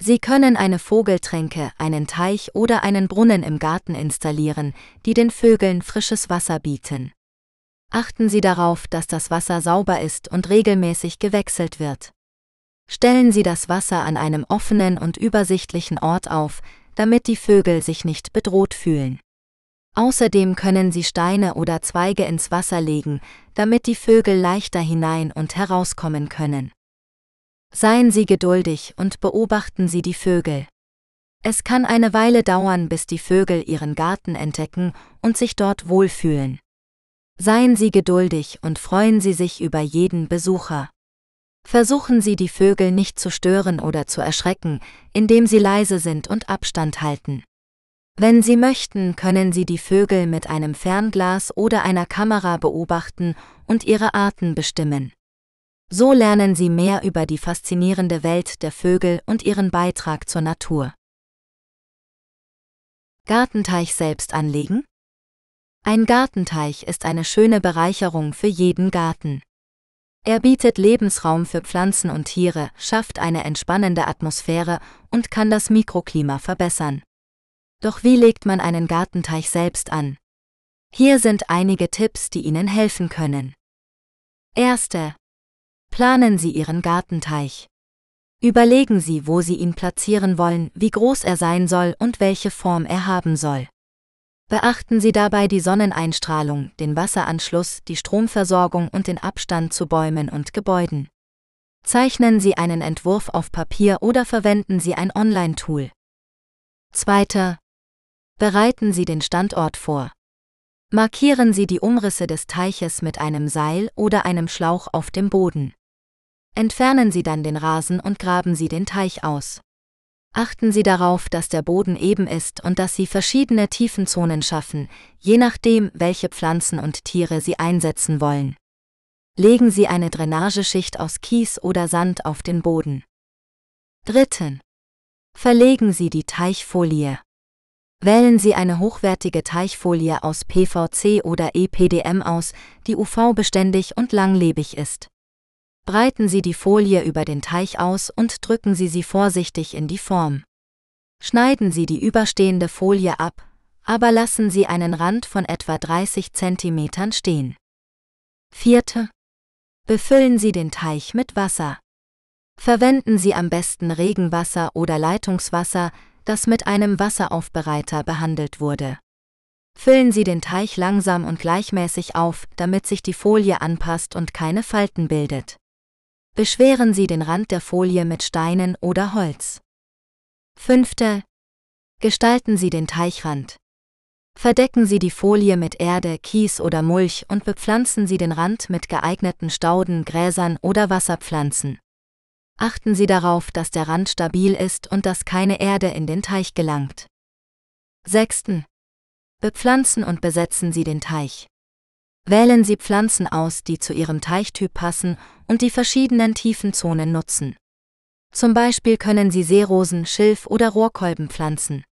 Sie können eine Vogeltränke, einen Teich oder einen Brunnen im Garten installieren, die den Vögeln frisches Wasser bieten. Achten Sie darauf, dass das Wasser sauber ist und regelmäßig gewechselt wird. Stellen Sie das Wasser an einem offenen und übersichtlichen Ort auf, damit die Vögel sich nicht bedroht fühlen. Außerdem können Sie Steine oder Zweige ins Wasser legen, damit die Vögel leichter hinein und herauskommen können. Seien Sie geduldig und beobachten Sie die Vögel. Es kann eine Weile dauern, bis die Vögel ihren Garten entdecken und sich dort wohlfühlen. Seien Sie geduldig und freuen Sie sich über jeden Besucher. Versuchen Sie die Vögel nicht zu stören oder zu erschrecken, indem Sie leise sind und Abstand halten. Wenn Sie möchten, können Sie die Vögel mit einem Fernglas oder einer Kamera beobachten und ihre Arten bestimmen. So lernen Sie mehr über die faszinierende Welt der Vögel und ihren Beitrag zur Natur. Gartenteich selbst anlegen? Ein Gartenteich ist eine schöne Bereicherung für jeden Garten. Er bietet Lebensraum für Pflanzen und Tiere, schafft eine entspannende Atmosphäre und kann das Mikroklima verbessern. Doch wie legt man einen Gartenteich selbst an? Hier sind einige Tipps, die Ihnen helfen können. Erste. Planen Sie Ihren Gartenteich. Überlegen Sie, wo Sie ihn platzieren wollen, wie groß er sein soll und welche Form er haben soll. Beachten Sie dabei die Sonneneinstrahlung, den Wasseranschluss, die Stromversorgung und den Abstand zu Bäumen und Gebäuden. Zeichnen Sie einen Entwurf auf Papier oder verwenden Sie ein Online-Tool. Zweiter. Bereiten Sie den Standort vor. Markieren Sie die Umrisse des Teiches mit einem Seil oder einem Schlauch auf dem Boden. Entfernen Sie dann den Rasen und graben Sie den Teich aus. Achten Sie darauf, dass der Boden eben ist und dass Sie verschiedene Tiefenzonen schaffen, je nachdem, welche Pflanzen und Tiere Sie einsetzen wollen. Legen Sie eine Drainageschicht aus Kies oder Sand auf den Boden. Dritten. Verlegen Sie die Teichfolie. Wählen Sie eine hochwertige Teichfolie aus PVC oder EPDM aus, die UV-beständig und langlebig ist. Breiten Sie die Folie über den Teich aus und drücken Sie sie vorsichtig in die Form. Schneiden Sie die überstehende Folie ab, aber lassen Sie einen Rand von etwa 30 cm stehen. Vierte. Befüllen Sie den Teich mit Wasser. Verwenden Sie am besten Regenwasser oder Leitungswasser, das mit einem Wasseraufbereiter behandelt wurde. Füllen Sie den Teich langsam und gleichmäßig auf, damit sich die Folie anpasst und keine Falten bildet. Beschweren Sie den Rand der Folie mit Steinen oder Holz. Fünfte. Gestalten Sie den Teichrand. Verdecken Sie die Folie mit Erde, Kies oder Mulch und bepflanzen Sie den Rand mit geeigneten Stauden, Gräsern oder Wasserpflanzen. Achten Sie darauf, dass der Rand stabil ist und dass keine Erde in den Teich gelangt. Sechsten. Bepflanzen und besetzen Sie den Teich. Wählen Sie Pflanzen aus, die zu Ihrem Teichtyp passen und die verschiedenen Tiefenzonen nutzen. Zum Beispiel können Sie Seerosen, Schilf oder Rohrkolben pflanzen.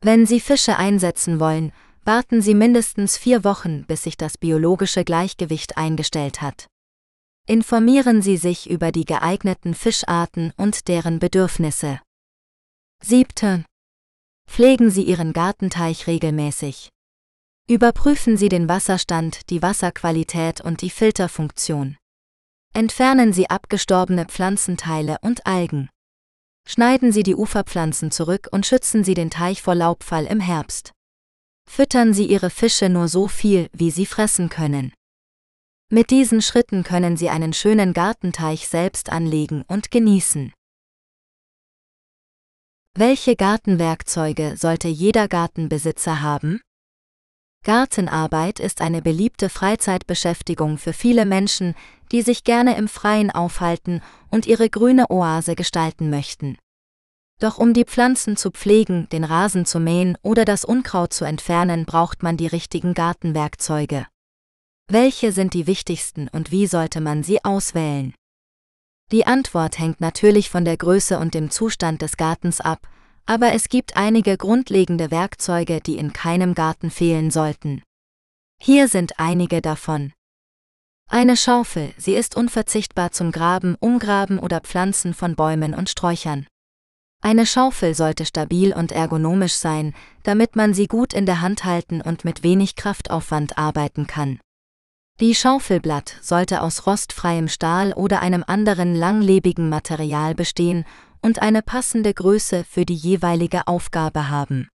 Wenn Sie Fische einsetzen wollen, warten Sie mindestens vier Wochen, bis sich das biologische Gleichgewicht eingestellt hat. Informieren Sie sich über die geeigneten Fischarten und deren Bedürfnisse. 7. Pflegen Sie Ihren Gartenteich regelmäßig. Überprüfen Sie den Wasserstand, die Wasserqualität und die Filterfunktion. Entfernen Sie abgestorbene Pflanzenteile und Algen. Schneiden Sie die Uferpflanzen zurück und schützen Sie den Teich vor Laubfall im Herbst. Füttern Sie Ihre Fische nur so viel, wie sie fressen können. Mit diesen Schritten können Sie einen schönen Gartenteich selbst anlegen und genießen. Welche Gartenwerkzeuge sollte jeder Gartenbesitzer haben? Gartenarbeit ist eine beliebte Freizeitbeschäftigung für viele Menschen, die sich gerne im Freien aufhalten und ihre grüne Oase gestalten möchten. Doch um die Pflanzen zu pflegen, den Rasen zu mähen oder das Unkraut zu entfernen, braucht man die richtigen Gartenwerkzeuge. Welche sind die wichtigsten und wie sollte man sie auswählen? Die Antwort hängt natürlich von der Größe und dem Zustand des Gartens ab, aber es gibt einige grundlegende Werkzeuge, die in keinem Garten fehlen sollten. Hier sind einige davon. Eine Schaufel, sie ist unverzichtbar zum Graben, Umgraben oder Pflanzen von Bäumen und Sträuchern. Eine Schaufel sollte stabil und ergonomisch sein, damit man sie gut in der Hand halten und mit wenig Kraftaufwand arbeiten kann. Die Schaufelblatt sollte aus rostfreiem Stahl oder einem anderen langlebigen Material bestehen und eine passende Größe für die jeweilige Aufgabe haben.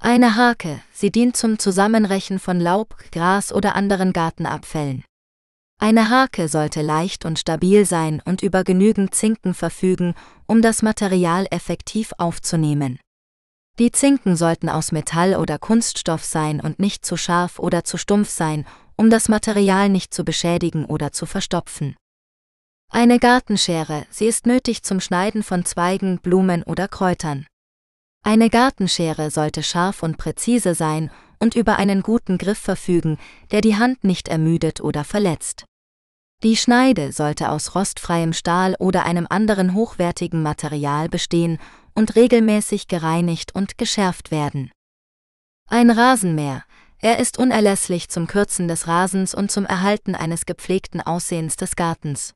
Eine Hake, sie dient zum Zusammenrechen von Laub, Gras oder anderen Gartenabfällen. Eine Hake sollte leicht und stabil sein und über genügend Zinken verfügen, um das Material effektiv aufzunehmen. Die Zinken sollten aus Metall oder Kunststoff sein und nicht zu scharf oder zu stumpf sein, um das Material nicht zu beschädigen oder zu verstopfen. Eine Gartenschere, sie ist nötig zum Schneiden von Zweigen, Blumen oder Kräutern. Eine Gartenschere sollte scharf und präzise sein und über einen guten Griff verfügen, der die Hand nicht ermüdet oder verletzt. Die Schneide sollte aus rostfreiem Stahl oder einem anderen hochwertigen Material bestehen und regelmäßig gereinigt und geschärft werden. Ein Rasenmäher, er ist unerlässlich zum Kürzen des Rasens und zum Erhalten eines gepflegten Aussehens des Gartens.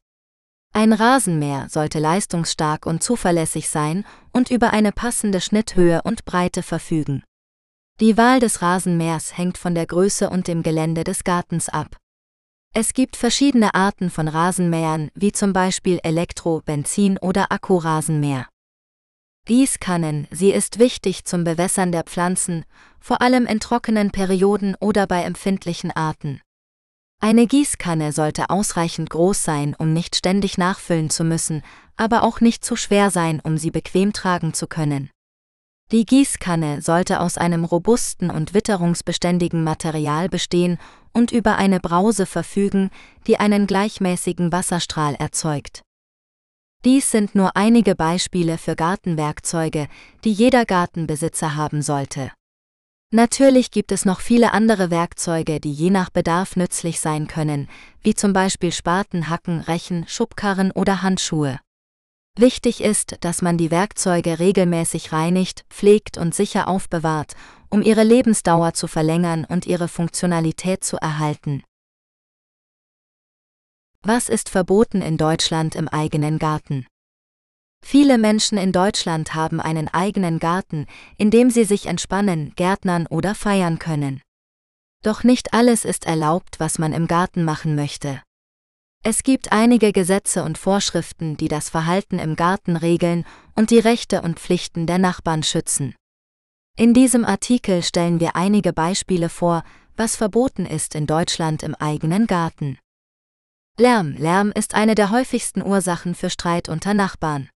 Ein Rasenmäher sollte leistungsstark und zuverlässig sein und über eine passende Schnitthöhe und Breite verfügen. Die Wahl des Rasenmähers hängt von der Größe und dem Gelände des Gartens ab. Es gibt verschiedene Arten von Rasenmähern, wie zum Beispiel Elektro-, Benzin- oder Akkurasenmäher. Gießkannen, sie ist wichtig zum Bewässern der Pflanzen, vor allem in trockenen Perioden oder bei empfindlichen Arten. Eine Gießkanne sollte ausreichend groß sein, um nicht ständig nachfüllen zu müssen, aber auch nicht zu schwer sein, um sie bequem tragen zu können. Die Gießkanne sollte aus einem robusten und witterungsbeständigen Material bestehen und über eine Brause verfügen, die einen gleichmäßigen Wasserstrahl erzeugt. Dies sind nur einige Beispiele für Gartenwerkzeuge, die jeder Gartenbesitzer haben sollte. Natürlich gibt es noch viele andere Werkzeuge, die je nach Bedarf nützlich sein können, wie zum Beispiel Spaten, Hacken, Rechen, Schubkarren oder Handschuhe. Wichtig ist, dass man die Werkzeuge regelmäßig reinigt, pflegt und sicher aufbewahrt, um ihre Lebensdauer zu verlängern und ihre Funktionalität zu erhalten. Was ist verboten in Deutschland im eigenen Garten? Viele Menschen in Deutschland haben einen eigenen Garten, in dem sie sich entspannen, gärtnern oder feiern können. Doch nicht alles ist erlaubt, was man im Garten machen möchte. Es gibt einige Gesetze und Vorschriften, die das Verhalten im Garten regeln und die Rechte und Pflichten der Nachbarn schützen. In diesem Artikel stellen wir einige Beispiele vor, was verboten ist in Deutschland im eigenen Garten. Lärm. Lärm ist eine der häufigsten Ursachen für Streit unter Nachbarn.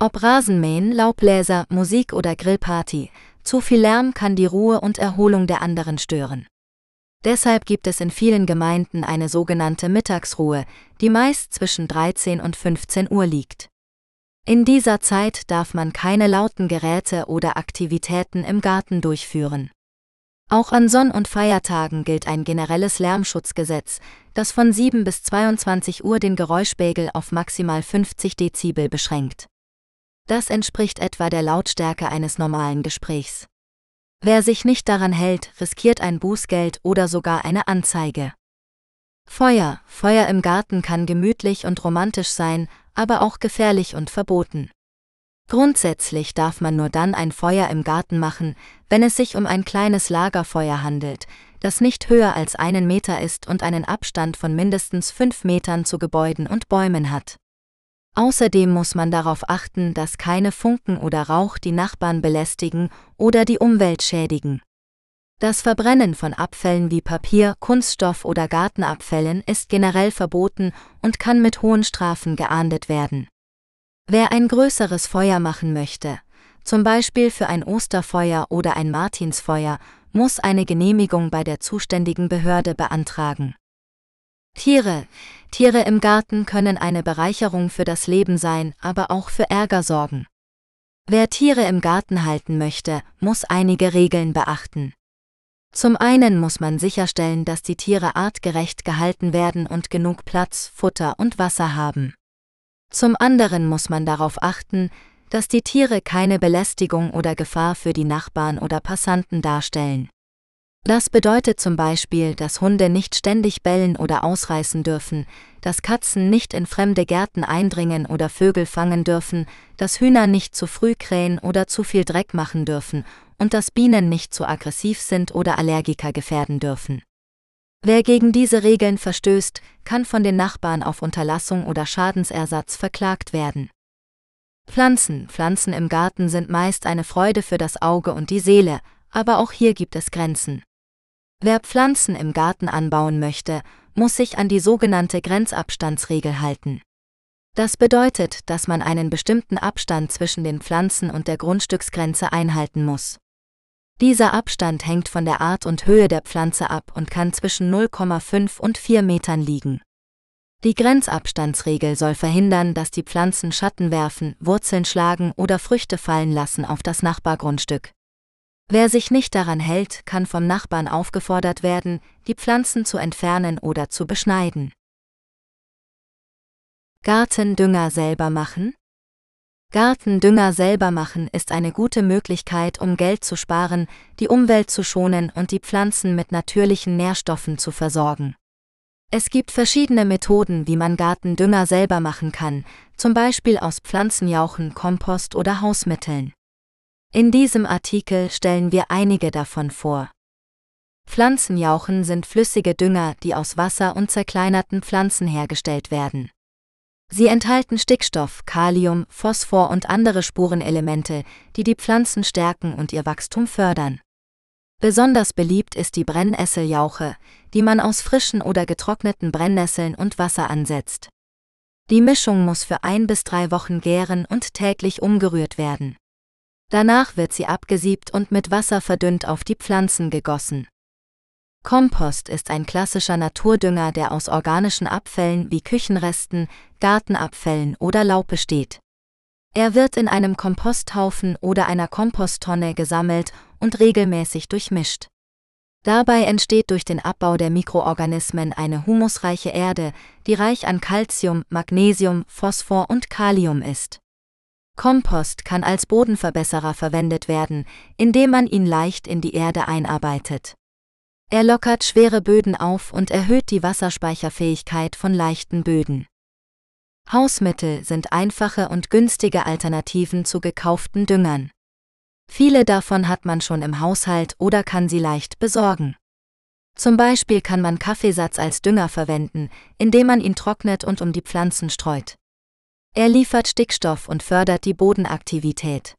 Ob Rasenmähen, Laubbläser, Musik oder Grillparty, zu viel Lärm kann die Ruhe und Erholung der anderen stören. Deshalb gibt es in vielen Gemeinden eine sogenannte Mittagsruhe, die meist zwischen 13 und 15 Uhr liegt. In dieser Zeit darf man keine lauten Geräte oder Aktivitäten im Garten durchführen. Auch an Sonn- und Feiertagen gilt ein generelles Lärmschutzgesetz, das von 7 bis 22 Uhr den Geräuschpegel auf maximal 50 Dezibel beschränkt. Das entspricht etwa der Lautstärke eines normalen Gesprächs. Wer sich nicht daran hält, riskiert ein Bußgeld oder sogar eine Anzeige. Feuer. Feuer im Garten kann gemütlich und romantisch sein, aber auch gefährlich und verboten. Grundsätzlich darf man nur dann ein Feuer im Garten machen, wenn es sich um ein kleines Lagerfeuer handelt, das nicht höher als einen Meter ist und einen Abstand von mindestens fünf Metern zu Gebäuden und Bäumen hat. Außerdem muss man darauf achten, dass keine Funken oder Rauch die Nachbarn belästigen oder die Umwelt schädigen. Das Verbrennen von Abfällen wie Papier, Kunststoff oder Gartenabfällen ist generell verboten und kann mit hohen Strafen geahndet werden. Wer ein größeres Feuer machen möchte, zum Beispiel für ein Osterfeuer oder ein Martinsfeuer, muss eine Genehmigung bei der zuständigen Behörde beantragen. Tiere. Tiere im Garten können eine Bereicherung für das Leben sein, aber auch für Ärger sorgen. Wer Tiere im Garten halten möchte, muss einige Regeln beachten. Zum einen muss man sicherstellen, dass die Tiere artgerecht gehalten werden und genug Platz, Futter und Wasser haben. Zum anderen muss man darauf achten, dass die Tiere keine Belästigung oder Gefahr für die Nachbarn oder Passanten darstellen. Das bedeutet zum Beispiel, dass Hunde nicht ständig bellen oder ausreißen dürfen, dass Katzen nicht in fremde Gärten eindringen oder Vögel fangen dürfen, dass Hühner nicht zu früh krähen oder zu viel Dreck machen dürfen und dass Bienen nicht zu aggressiv sind oder Allergiker gefährden dürfen. Wer gegen diese Regeln verstößt, kann von den Nachbarn auf Unterlassung oder Schadensersatz verklagt werden. Pflanzen. Pflanzen im Garten sind meist eine Freude für das Auge und die Seele, aber auch hier gibt es Grenzen. Wer Pflanzen im Garten anbauen möchte, muss sich an die sogenannte Grenzabstandsregel halten. Das bedeutet, dass man einen bestimmten Abstand zwischen den Pflanzen und der Grundstücksgrenze einhalten muss. Dieser Abstand hängt von der Art und Höhe der Pflanze ab und kann zwischen 0,5 und 4 Metern liegen. Die Grenzabstandsregel soll verhindern, dass die Pflanzen Schatten werfen, Wurzeln schlagen oder Früchte fallen lassen auf das Nachbargrundstück. Wer sich nicht daran hält, kann vom Nachbarn aufgefordert werden, die Pflanzen zu entfernen oder zu beschneiden. Gartendünger selber machen? Gartendünger selber machen ist eine gute Möglichkeit, um Geld zu sparen, die Umwelt zu schonen und die Pflanzen mit natürlichen Nährstoffen zu versorgen. Es gibt verschiedene Methoden, wie man Gartendünger selber machen kann, zum Beispiel aus Pflanzenjauchen, Kompost oder Hausmitteln. In diesem Artikel stellen wir einige davon vor. Pflanzenjauchen sind flüssige Dünger, die aus Wasser und zerkleinerten Pflanzen hergestellt werden. Sie enthalten Stickstoff, Kalium, Phosphor und andere Spurenelemente, die die Pflanzen stärken und ihr Wachstum fördern. Besonders beliebt ist die Brennnessel-Jauche, die man aus frischen oder getrockneten Brennnesseln und Wasser ansetzt. Die Mischung muss für ein bis drei Wochen gären und täglich umgerührt werden. Danach wird sie abgesiebt und mit Wasser verdünnt auf die Pflanzen gegossen. Kompost ist ein klassischer Naturdünger, der aus organischen Abfällen wie Küchenresten, Gartenabfällen oder Laub besteht. Er wird in einem Komposthaufen oder einer Komposttonne gesammelt und regelmäßig durchmischt. Dabei entsteht durch den Abbau der Mikroorganismen eine humusreiche Erde, die reich an Calcium, Magnesium, Phosphor und Kalium ist. Kompost kann als Bodenverbesserer verwendet werden, indem man ihn leicht in die Erde einarbeitet. Er lockert schwere Böden auf und erhöht die Wasserspeicherfähigkeit von leichten Böden. Hausmittel sind einfache und günstige Alternativen zu gekauften Düngern. Viele davon hat man schon im Haushalt oder kann sie leicht besorgen. Zum Beispiel kann man Kaffeesatz als Dünger verwenden, indem man ihn trocknet und um die Pflanzen streut. Er liefert Stickstoff und fördert die Bodenaktivität.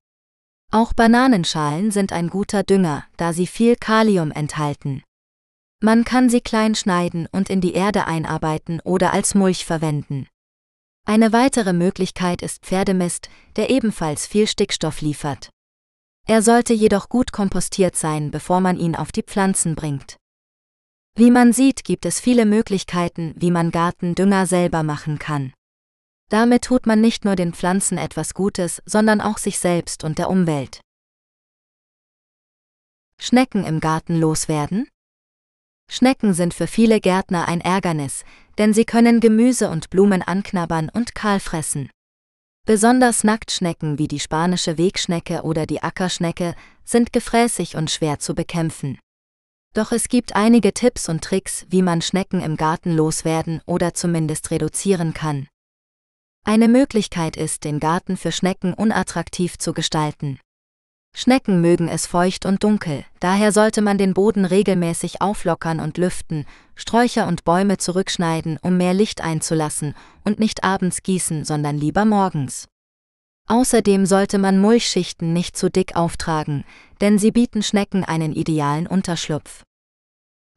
Auch Bananenschalen sind ein guter Dünger, da sie viel Kalium enthalten. Man kann sie klein schneiden und in die Erde einarbeiten oder als Mulch verwenden. Eine weitere Möglichkeit ist Pferdemist, der ebenfalls viel Stickstoff liefert. Er sollte jedoch gut kompostiert sein, bevor man ihn auf die Pflanzen bringt. Wie man sieht, gibt es viele Möglichkeiten, wie man Gartendünger selber machen kann. Damit tut man nicht nur den Pflanzen etwas Gutes, sondern auch sich selbst und der Umwelt. Schnecken im Garten loswerden? Schnecken sind für viele Gärtner ein Ärgernis, denn sie können Gemüse und Blumen anknabbern und kahl fressen. Besonders Nacktschnecken wie die spanische Wegschnecke oder die Ackerschnecke sind gefräßig und schwer zu bekämpfen. Doch es gibt einige Tipps und Tricks, wie man Schnecken im Garten loswerden oder zumindest reduzieren kann. Eine Möglichkeit ist, den Garten für Schnecken unattraktiv zu gestalten. Schnecken mögen es feucht und dunkel, daher sollte man den Boden regelmäßig auflockern und lüften, Sträucher und Bäume zurückschneiden, um mehr Licht einzulassen, und nicht abends gießen, sondern lieber morgens. Außerdem sollte man Mulchschichten nicht zu dick auftragen, denn sie bieten Schnecken einen idealen Unterschlupf.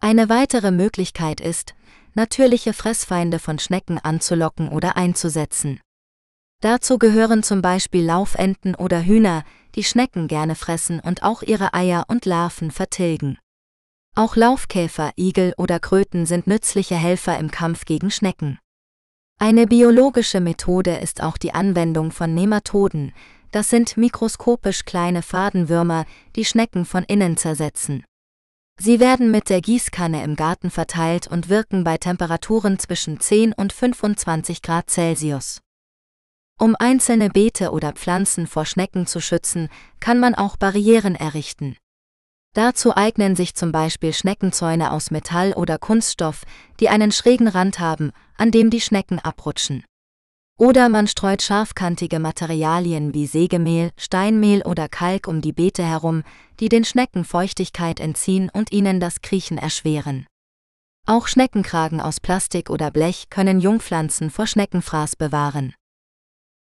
Eine weitere Möglichkeit ist, natürliche Fressfeinde von Schnecken anzulocken oder einzusetzen. Dazu gehören zum Beispiel Laufenten oder Hühner, die Schnecken gerne fressen und auch ihre Eier und Larven vertilgen. Auch Laufkäfer, Igel oder Kröten sind nützliche Helfer im Kampf gegen Schnecken. Eine biologische Methode ist auch die Anwendung von Nematoden, das sind mikroskopisch kleine Fadenwürmer, die Schnecken von innen zersetzen. Sie werden mit der Gießkanne im Garten verteilt und wirken bei Temperaturen zwischen 10 und 25 Grad Celsius. Um einzelne Beete oder Pflanzen vor Schnecken zu schützen, kann man auch Barrieren errichten. Dazu eignen sich zum Beispiel Schneckenzäune aus Metall oder Kunststoff, die einen schrägen Rand haben, an dem die Schnecken abrutschen. Oder man streut scharfkantige Materialien wie Sägemehl, Steinmehl oder Kalk um die Beete herum, die den Schnecken Feuchtigkeit entziehen und ihnen das Kriechen erschweren. Auch Schneckenkragen aus Plastik oder Blech können Jungpflanzen vor Schneckenfraß bewahren.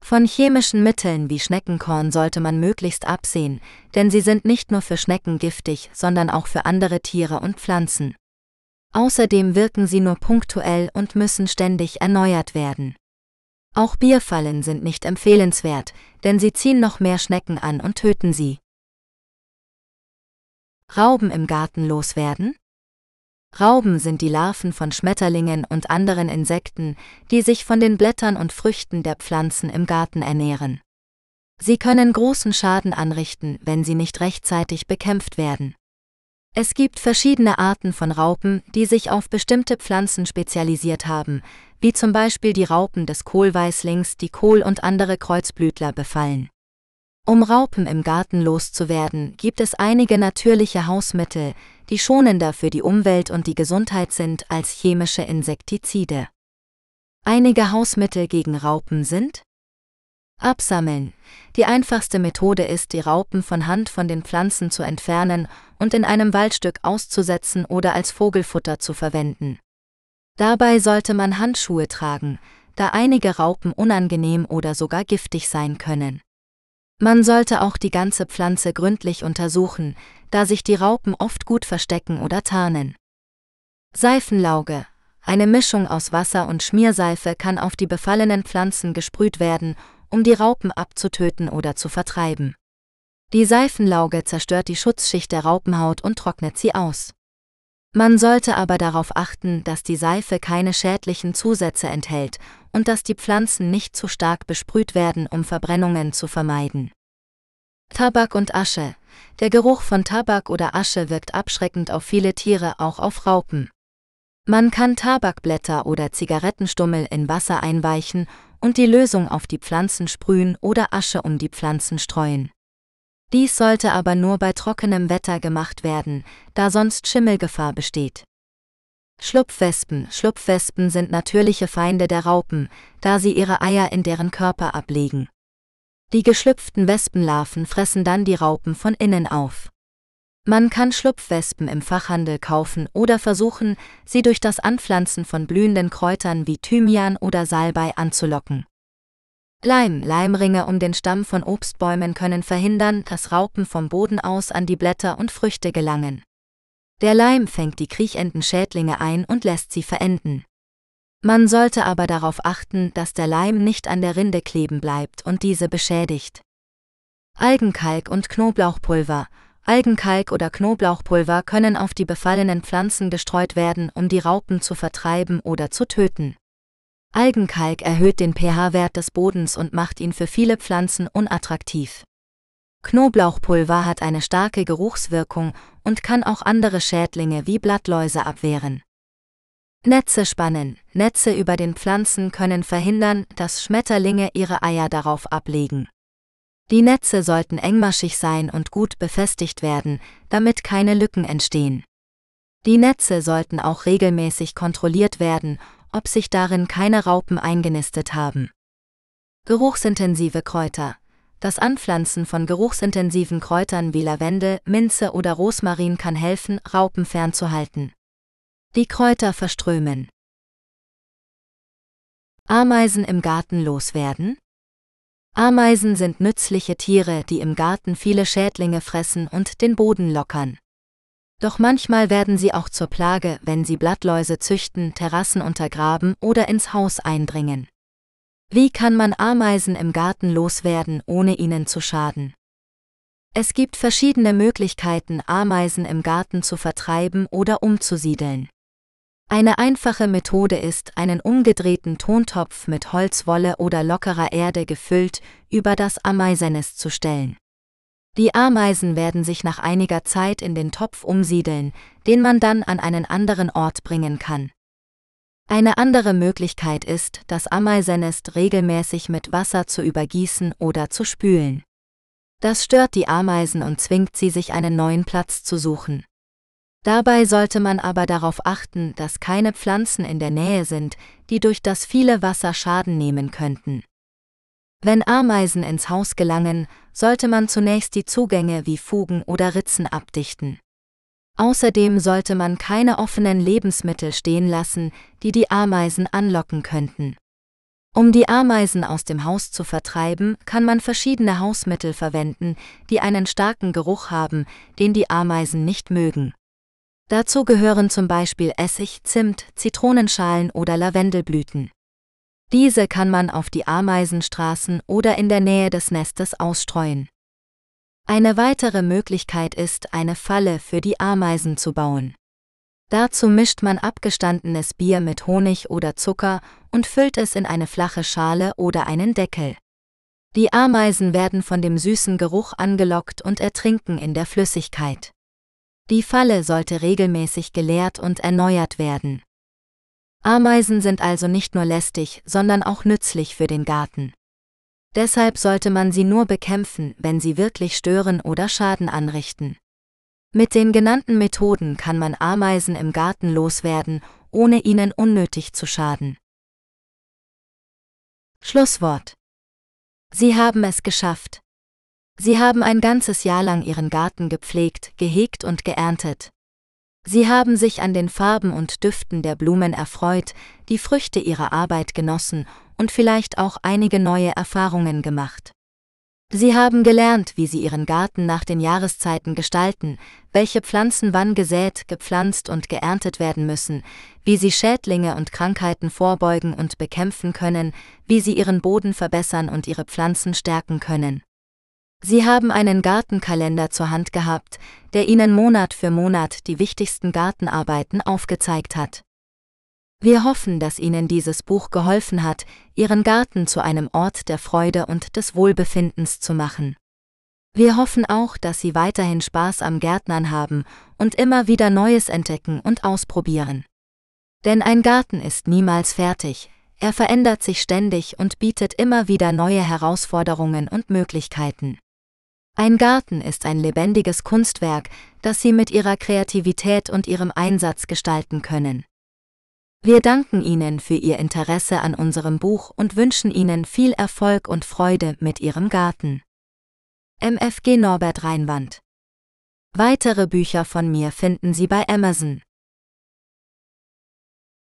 Von chemischen Mitteln wie Schneckenkorn sollte man möglichst absehen, denn sie sind nicht nur für Schnecken giftig, sondern auch für andere Tiere und Pflanzen. Außerdem wirken sie nur punktuell und müssen ständig erneuert werden. Auch Bierfallen sind nicht empfehlenswert, denn sie ziehen noch mehr Schnecken an und töten sie. Rauben im Garten loswerden? Rauben sind die Larven von Schmetterlingen und anderen Insekten, die sich von den Blättern und Früchten der Pflanzen im Garten ernähren. Sie können großen Schaden anrichten, wenn sie nicht rechtzeitig bekämpft werden. Es gibt verschiedene Arten von Raupen, die sich auf bestimmte Pflanzen spezialisiert haben, wie zum Beispiel die Raupen des Kohlweißlings, die Kohl und andere Kreuzblütler befallen. Um Raupen im Garten loszuwerden, gibt es einige natürliche Hausmittel, die schonender für die Umwelt und die Gesundheit sind als chemische Insektizide. Einige Hausmittel gegen Raupen sind Absammeln. Die einfachste Methode ist, die Raupen von Hand von den Pflanzen zu entfernen und in einem Waldstück auszusetzen oder als Vogelfutter zu verwenden. Dabei sollte man Handschuhe tragen, da einige Raupen unangenehm oder sogar giftig sein können. Man sollte auch die ganze Pflanze gründlich untersuchen, da sich die Raupen oft gut verstecken oder tarnen. Seifenlauge, eine Mischung aus Wasser und Schmierseife kann auf die befallenen Pflanzen gesprüht werden, um die Raupen abzutöten oder zu vertreiben. Die Seifenlauge zerstört die Schutzschicht der Raupenhaut und trocknet sie aus. Man sollte aber darauf achten, dass die Seife keine schädlichen Zusätze enthält und dass die Pflanzen nicht zu stark besprüht werden, um Verbrennungen zu vermeiden. Tabak und Asche. Der Geruch von Tabak oder Asche wirkt abschreckend auf viele Tiere, auch auf Raupen. Man kann Tabakblätter oder Zigarettenstummel in Wasser einweichen und die Lösung auf die Pflanzen sprühen oder Asche um die Pflanzen streuen. Dies sollte aber nur bei trockenem Wetter gemacht werden, da sonst Schimmelgefahr besteht. Schlupfwespen Schlupfwespen sind natürliche Feinde der Raupen, da sie ihre Eier in deren Körper ablegen. Die geschlüpften Wespenlarven fressen dann die Raupen von innen auf. Man kann Schlupfwespen im Fachhandel kaufen oder versuchen, sie durch das Anpflanzen von blühenden Kräutern wie Thymian oder Salbei anzulocken. Leim, Leimringe um den Stamm von Obstbäumen können verhindern, dass Raupen vom Boden aus an die Blätter und Früchte gelangen. Der Leim fängt die Kriechentenschädlinge ein und lässt sie verenden. Man sollte aber darauf achten, dass der Leim nicht an der Rinde kleben bleibt und diese beschädigt. Algenkalk und Knoblauchpulver. Algenkalk oder Knoblauchpulver können auf die befallenen Pflanzen gestreut werden, um die Raupen zu vertreiben oder zu töten. Algenkalk erhöht den pH-Wert des Bodens und macht ihn für viele Pflanzen unattraktiv. Knoblauchpulver hat eine starke Geruchswirkung und kann auch andere Schädlinge wie Blattläuse abwehren. Netze spannen. Netze über den Pflanzen können verhindern, dass Schmetterlinge ihre Eier darauf ablegen. Die Netze sollten engmaschig sein und gut befestigt werden, damit keine Lücken entstehen. Die Netze sollten auch regelmäßig kontrolliert werden ob sich darin keine Raupen eingenistet haben. Geruchsintensive Kräuter. Das Anpflanzen von geruchsintensiven Kräutern wie Lavendel, Minze oder Rosmarin kann helfen, Raupen fernzuhalten. Die Kräuter verströmen. Ameisen im Garten loswerden? Ameisen sind nützliche Tiere, die im Garten viele Schädlinge fressen und den Boden lockern. Doch manchmal werden sie auch zur Plage, wenn sie Blattläuse züchten, Terrassen untergraben oder ins Haus eindringen. Wie kann man Ameisen im Garten loswerden, ohne ihnen zu schaden? Es gibt verschiedene Möglichkeiten, Ameisen im Garten zu vertreiben oder umzusiedeln. Eine einfache Methode ist, einen umgedrehten Tontopf mit Holzwolle oder lockerer Erde gefüllt über das Ameisenest zu stellen. Die Ameisen werden sich nach einiger Zeit in den Topf umsiedeln, den man dann an einen anderen Ort bringen kann. Eine andere Möglichkeit ist, das Ameisennest regelmäßig mit Wasser zu übergießen oder zu spülen. Das stört die Ameisen und zwingt sie, sich einen neuen Platz zu suchen. Dabei sollte man aber darauf achten, dass keine Pflanzen in der Nähe sind, die durch das viele Wasser Schaden nehmen könnten. Wenn Ameisen ins Haus gelangen, sollte man zunächst die Zugänge wie Fugen oder Ritzen abdichten. Außerdem sollte man keine offenen Lebensmittel stehen lassen, die die Ameisen anlocken könnten. Um die Ameisen aus dem Haus zu vertreiben, kann man verschiedene Hausmittel verwenden, die einen starken Geruch haben, den die Ameisen nicht mögen. Dazu gehören zum Beispiel Essig, Zimt, Zitronenschalen oder Lavendelblüten. Diese kann man auf die Ameisenstraßen oder in der Nähe des Nestes ausstreuen. Eine weitere Möglichkeit ist, eine Falle für die Ameisen zu bauen. Dazu mischt man abgestandenes Bier mit Honig oder Zucker und füllt es in eine flache Schale oder einen Deckel. Die Ameisen werden von dem süßen Geruch angelockt und ertrinken in der Flüssigkeit. Die Falle sollte regelmäßig geleert und erneuert werden. Ameisen sind also nicht nur lästig, sondern auch nützlich für den Garten. Deshalb sollte man sie nur bekämpfen, wenn sie wirklich stören oder Schaden anrichten. Mit den genannten Methoden kann man Ameisen im Garten loswerden, ohne ihnen unnötig zu schaden. Schlusswort. Sie haben es geschafft. Sie haben ein ganzes Jahr lang Ihren Garten gepflegt, gehegt und geerntet. Sie haben sich an den Farben und Düften der Blumen erfreut, die Früchte ihrer Arbeit genossen und vielleicht auch einige neue Erfahrungen gemacht. Sie haben gelernt, wie Sie Ihren Garten nach den Jahreszeiten gestalten, welche Pflanzen wann gesät, gepflanzt und geerntet werden müssen, wie Sie Schädlinge und Krankheiten vorbeugen und bekämpfen können, wie Sie Ihren Boden verbessern und Ihre Pflanzen stärken können. Sie haben einen Gartenkalender zur Hand gehabt, der Ihnen Monat für Monat die wichtigsten Gartenarbeiten aufgezeigt hat. Wir hoffen, dass Ihnen dieses Buch geholfen hat, Ihren Garten zu einem Ort der Freude und des Wohlbefindens zu machen. Wir hoffen auch, dass Sie weiterhin Spaß am Gärtnern haben und immer wieder Neues entdecken und ausprobieren. Denn ein Garten ist niemals fertig, er verändert sich ständig und bietet immer wieder neue Herausforderungen und Möglichkeiten. Ein Garten ist ein lebendiges Kunstwerk, das Sie mit Ihrer Kreativität und Ihrem Einsatz gestalten können. Wir danken Ihnen für Ihr Interesse an unserem Buch und wünschen Ihnen viel Erfolg und Freude mit Ihrem Garten. MFG Norbert Reinwand Weitere Bücher von mir finden Sie bei Amazon.